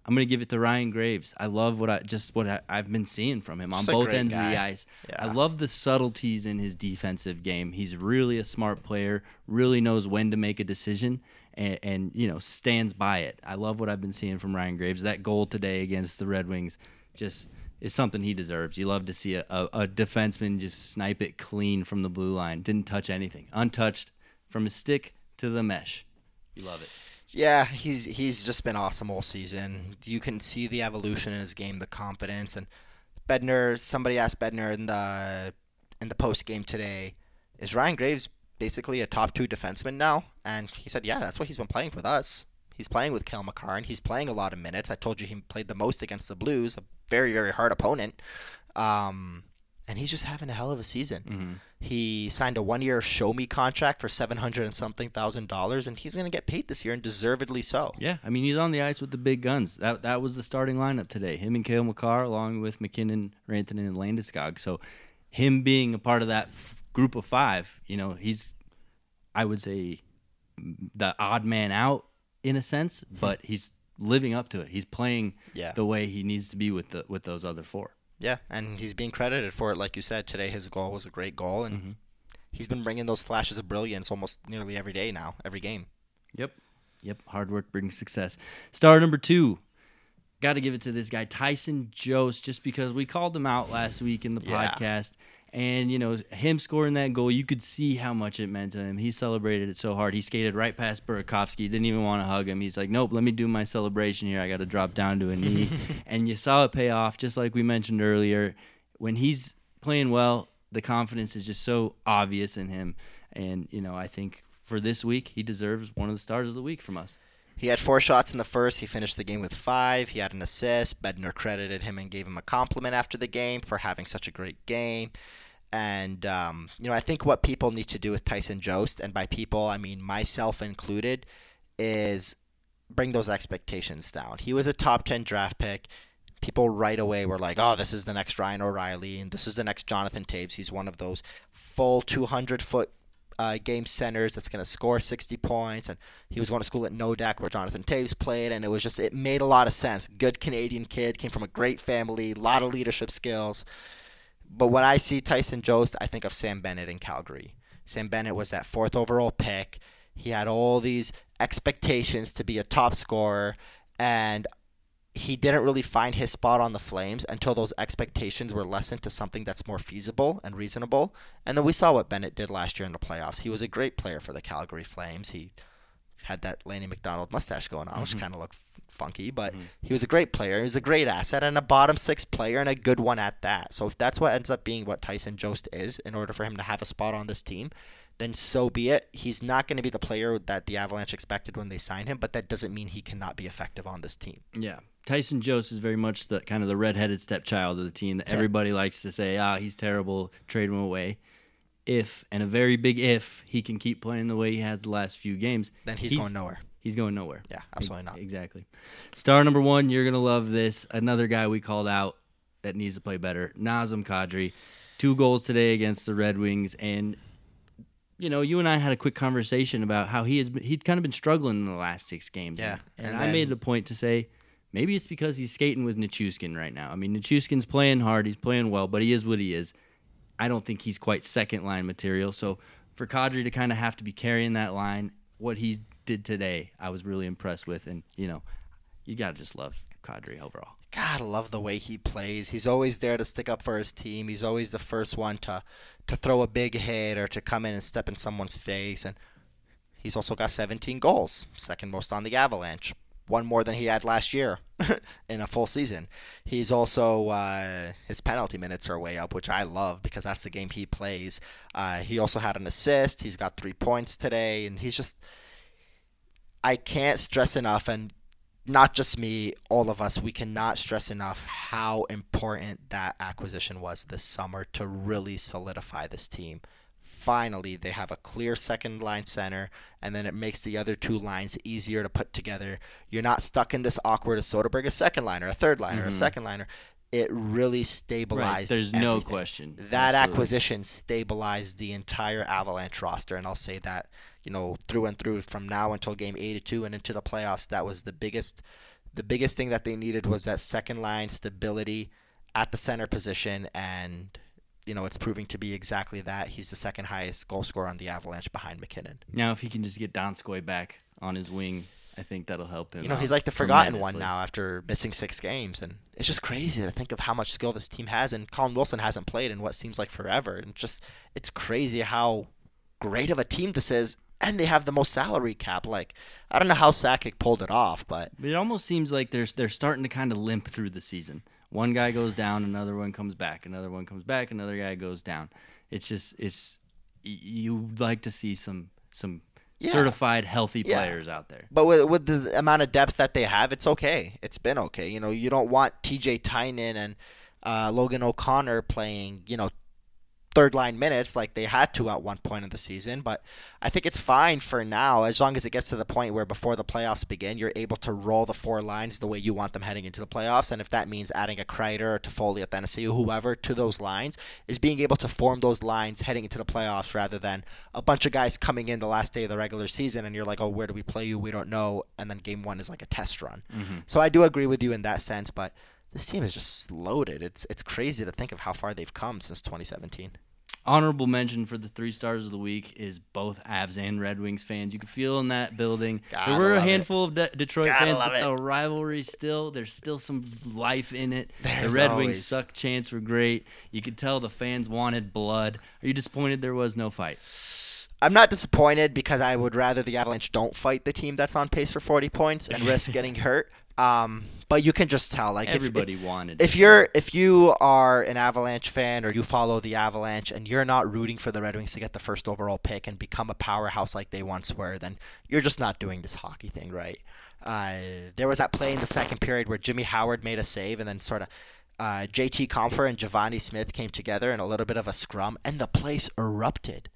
I'm going to give it to Ryan Graves. I love what I just what I, I've been seeing from him on Just a both great ends of the guy. ice. Yeah. I love the subtleties in his defensive game. He's really a smart player. Really knows when to make a decision, and, and you know stands by it. I love what I've been seeing from Ryan Graves. That goal today against the Red Wings, just is something he deserves. You love to see a, a, defenseman just snipe it clean from the blue line. Didn't touch anything, untouched from his stick to the mesh. You love it. Yeah, he's he's just been awesome all season. You can see the evolution in his game, the confidence, and Bednar. Somebody asked Bednar in the in the post game today, is Ryan Graves basically a top two defenseman now? And he said, yeah, that's what he's been playing with us. He's playing with Makar, and he's playing a lot of minutes. I told you he played the most against the Blues, a very very hard opponent. Um, and he's just having a hell of a season. Mm-hmm. He signed a one-year show me contract for seven hundred and something thousand dollars, and he's going to get paid this year, and deservedly so. Yeah, I mean he's on the ice with the big guns. That that was the starting lineup today. Him and Cale Makar, along with MacKinnon, Rantanen, and Landeskog. So, him being a part of that f- group of five, you know, he's, I would say, the odd man out in a sense, but he's living up to it. He's playing Yeah. the way he needs to be with the with those other four. Yeah, and he's being credited for it. Like you said, today his goal was a great goal, and Mhm. he's been bringing those flashes of brilliance almost nearly every day now, every game. Yep. Yep. Hard work brings success. Star number two. Got to give it to this guy, Tyson Jost, just because we called him out last week in the Yeah. podcast. And, you know, him scoring that goal, you could see how much it meant to him. He celebrated it so hard. He skated right past Burakovsky, didn't even want to hug him. He's like, nope, let me do my celebration here. I got to drop down to a knee. and you saw it pay off, just like we mentioned earlier. When he's playing well, the confidence is just so obvious in him. And, you know, I think for this week, he deserves one of the stars of the week from us. He had four shots in the first. He finished the game with five. He had an assist. Bednar credited him and gave him a compliment after the game for having such a great game. And, um, you know, I think what people need to do with Tyson Jost, and by people, I mean myself included, is bring those expectations down. He was a top 10 draft pick. People right away were like, oh, this is the next Ryan O'Reilly, and this is the next Jonathan Toews. He's one of those full 200 foot uh, game centers that's going to score 60 points. And he was going to school at Nodak where Jonathan Toews played. And it was just, it made a lot of sense. Good Canadian kid, came from a great family, a lot of leadership skills. But when I see Tyson Jost, I think of Sam Bennett in Calgary. Sam Bennett was that fourth overall pick. He had all these expectations to be a top scorer. And he didn't really find his spot on the Flames until those expectations were lessened to something that's more feasible and reasonable. And then we saw what Bennett did last year in the playoffs. He was a great player for the Calgary Flames. He had that Lanny McDonald mustache going on, which mm-hmm. kind of looked funky, but mm-hmm. he was a great player. He was a great asset and a bottom six player and a good one at that. So if that's what ends up being what Tyson Jost is in order for him to have a spot on this team, then so be it. He's not going to be the player that the Avalanche expected when they signed him, but that doesn't mean he cannot be effective on this team. Yeah. Tyson Jost is very much the kind of the redheaded stepchild of the team that everybody likes to say, ah, he's terrible, trade him away. If, and a very big if, he can keep playing the way he has the last few games, Then he's, going nowhere. He's going nowhere. Yeah, absolutely not. Exactly. Star number one, you're gonna love this. Another guy we called out that needs to play better. Nazem Kadri, two goals today against the Red Wings, and you know, you and I had a quick conversation about how he has been, he'd kind of been struggling in the last six games. Yeah, and, and I made a point to say maybe it's because he's skating with Nichushkin right now. I mean, Nichushkin's playing hard, he's playing well, but he is what he is. I don't think he's quite second line material. So for Kadri to kind of have to be carrying that line, what he did today, I was really impressed with. And, you know, you got to just love Kadri overall. God, I love the way he plays. He's always there to stick up for his team. He's always the first one to to throw a big hit or to come in and step in someone's face. And he's also got 17 goals, second most on the Avalanche, one more than he had last year in a full season. He's also uh, his penalty minutes are way up, which I love because that's the game he plays. Uh, he also had an assist. He's got three points today, and he's just I can't stress enough, and not just me, all of us, we cannot stress enough how important that acquisition was this summer to really solidify this team. Finally, they have a clear second line center, and then it makes the other two lines easier to put together. You're not stuck in this awkward as Soderberg, a second liner, a third liner, a mm-hmm. second liner. It really stabilized. There's no question. That Absolutely. acquisition stabilized the entire Avalanche roster, and I'll say that you know through and through from now until game 82 and into the playoffs. That was the biggest, the biggest thing that they needed was that second line stability at the center position, and you know it's proving to be exactly that. He's the second highest goal scorer on the Avalanche behind MacKinnon. Now, if he can just get Donskoy back on his wing I think that'll help him. You know, he's like the forgotten one now after missing six games, and it's just crazy to think of how much skill this team has. And Colin Wilson hasn't played in what seems like forever, and just it's crazy how great of a team this is. And they have the most salary cap. Like I don't know how Sakic pulled it off, but But it almost seems like they're they're starting to kind of limp through the season. One guy goes down, another one comes back, another one comes back, another guy goes down. It's just it's y- you like to see some some Yeah. certified healthy Yeah. players out there. But with, with the amount of depth that they have, it's okay. It's been okay. You know, you don't want T.J. Tynan and uh, Logan O'Connor playing, you know, third line minutes like they had to at one point in the season. But I think it's fine for now, as long as it gets to the point where before the playoffs begin, you're able to roll the four lines the way you want them heading into the playoffs. And if that means adding a Kreider or Toffoli at Tennessee or whoever to those lines, is being able to form those lines heading into the playoffs rather than a bunch of guys coming in the last day of the regular season and you're like, oh, where do we play you? We don't know. And then game one is like a test run. Mm-hmm. So I do agree with you in that sense, but this team is just loaded. It's it's crazy to think of how far they've come since 2017. Honorable mention for the three stars of the week is both Avs and Red Wings fans. You can feel in that building. There were a love it. handful of De- Detroit Gotta fans, love but it. the rivalry still there's still some life in it. There's the Red always. Wings suck chants were great. You could tell the fans wanted blood. Are you disappointed there was no fight? I'm not disappointed because I would rather the Avalanche don't fight the team that's on pace for 40 points and risk getting hurt. Um, but you can just tell, like if- Everybody if, wanted. if you're if you are an Avalanche fan or you follow the Avalanche and you're not rooting for the Red Wings to get the first overall pick and become a powerhouse like they once were, then you're just not doing this hockey thing right. Uh, there was that play in the second period where Jimmy Howard made a save and then sort of uh, JT Compher and Givani Smith came together in a little bit of a scrum and the place erupted.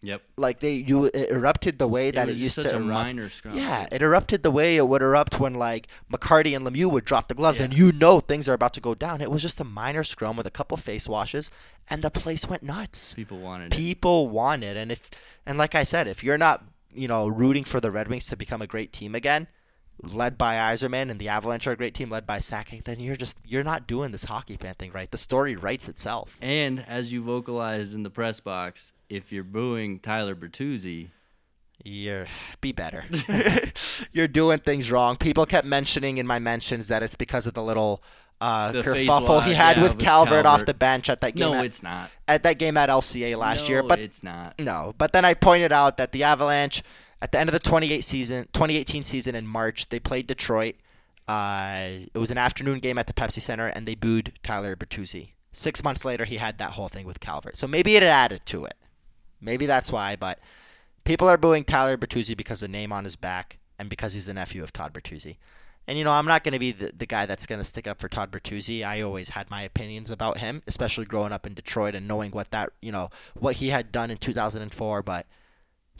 Yep. Like they you it erupted the way that it, was used just to a erupt. minor scrum. Yeah, it erupted the way it would erupt when like McCarty and Lemieux would drop the gloves, Yeah. and you know things are about to go down. It was just a minor scrum with a couple face washes, and the place went nuts. People wanted it. People it, and if and like I said, if you're not you know rooting for the Red Wings to become a great team again, led by Yzerman and the Avalanche are a great team led by Sakic, then you're just you're not doing this hockey fan thing right. The story writes itself. And as you vocalized in the press box, if you're booing Tyler Bertuzzi, You're be better. You're doing things wrong. People kept mentioning in my mentions that it's because of the little uh, The kerfuffle he had yeah, with, with Calvert, off the bench at that game. no, at, it's not. at that game at LCA last no, year. But it's not. no, but then I pointed out that the Avalanche at the end of the 28 season, 2018 season in March, they played Detroit. Uh, it was an afternoon game at the Pepsi Center, and they booed Tyler Bertuzzi. Six months later, he had that whole thing with Calvert. So maybe it added to it. Maybe that's why. But people are booing Tyler Bertuzzi because of the name on his back and because he's the nephew of Todd Bertuzzi. And you know, I'm not going to be the, the guy that's going to stick up for Todd Bertuzzi. I always had my opinions about him, especially growing up in Detroit and knowing what that, you know, what he had done in 2004. But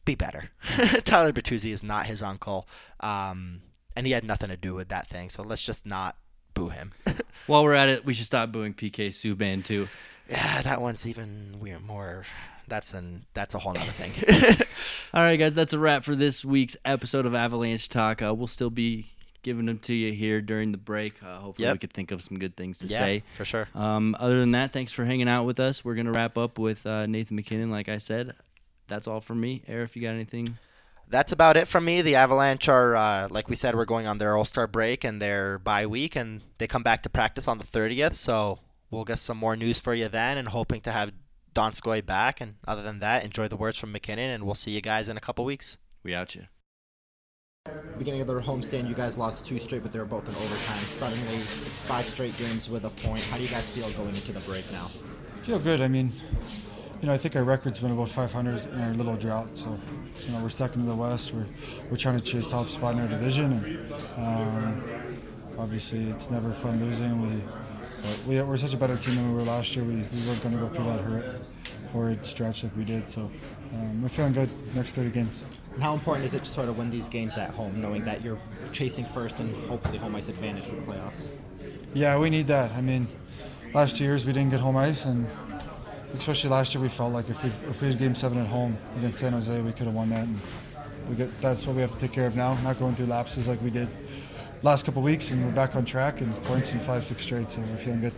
be better. Tyler Bertuzzi is not his uncle, um, and he had nothing to do with that thing. So let's just not boo him. While we're at it, we should stop booing PK Subban too. yeah, that one's even weird. More. That's an that's a whole nother thing. All right, guys, that's a wrap for this week's episode of Avalanche Talk. Uh, we'll still be giving them to you here during the break. Uh, hopefully, Yep. we could think of some good things to yeah, say. for sure. Um, other than that, thanks for hanging out with us. We're gonna wrap up with uh, Nathan MacKinnon. Like I said, that's all from me. Aarif you got anything, that's about it from me. The Avalanche are, uh, like we said, we're going on their All Star break and their bye week, and they come back to practice on the 30th. So we'll get some more news for you then, and hoping to have Donskoy back. And other than that, enjoy the words from MacKinnon, and we'll see you guys in a couple weeks. we out you. beginning of their homestand, you guys lost two straight, but they were both in overtime. Suddenly, it's five straight games with a point. How do you guys feel going into the break now? feel good. I mean, you know, I think our record's been about 500 in our little drought. So, you know, we're second to the West. We're we're trying to chase top spot in our division, and um, obviously, it's never fun losing. We but we we're such a better team than we were last year. We, we weren't going to go through that horrid, horrid stretch like we did. So, um, we're feeling good. Next 30 games. And how important is it to sort of win these games at home, knowing that you're chasing first and hopefully home ice advantage for the playoffs? Yeah, we need that. I mean, last two years we didn't get home ice, and especially last year we felt like if we if we had Game Seven at home against San Jose, we could have won that. And we get that's what we have to take care of now. Not going through lapses like we did last couple weeks, and we're back on track and points in five, six straight. So we're feeling good.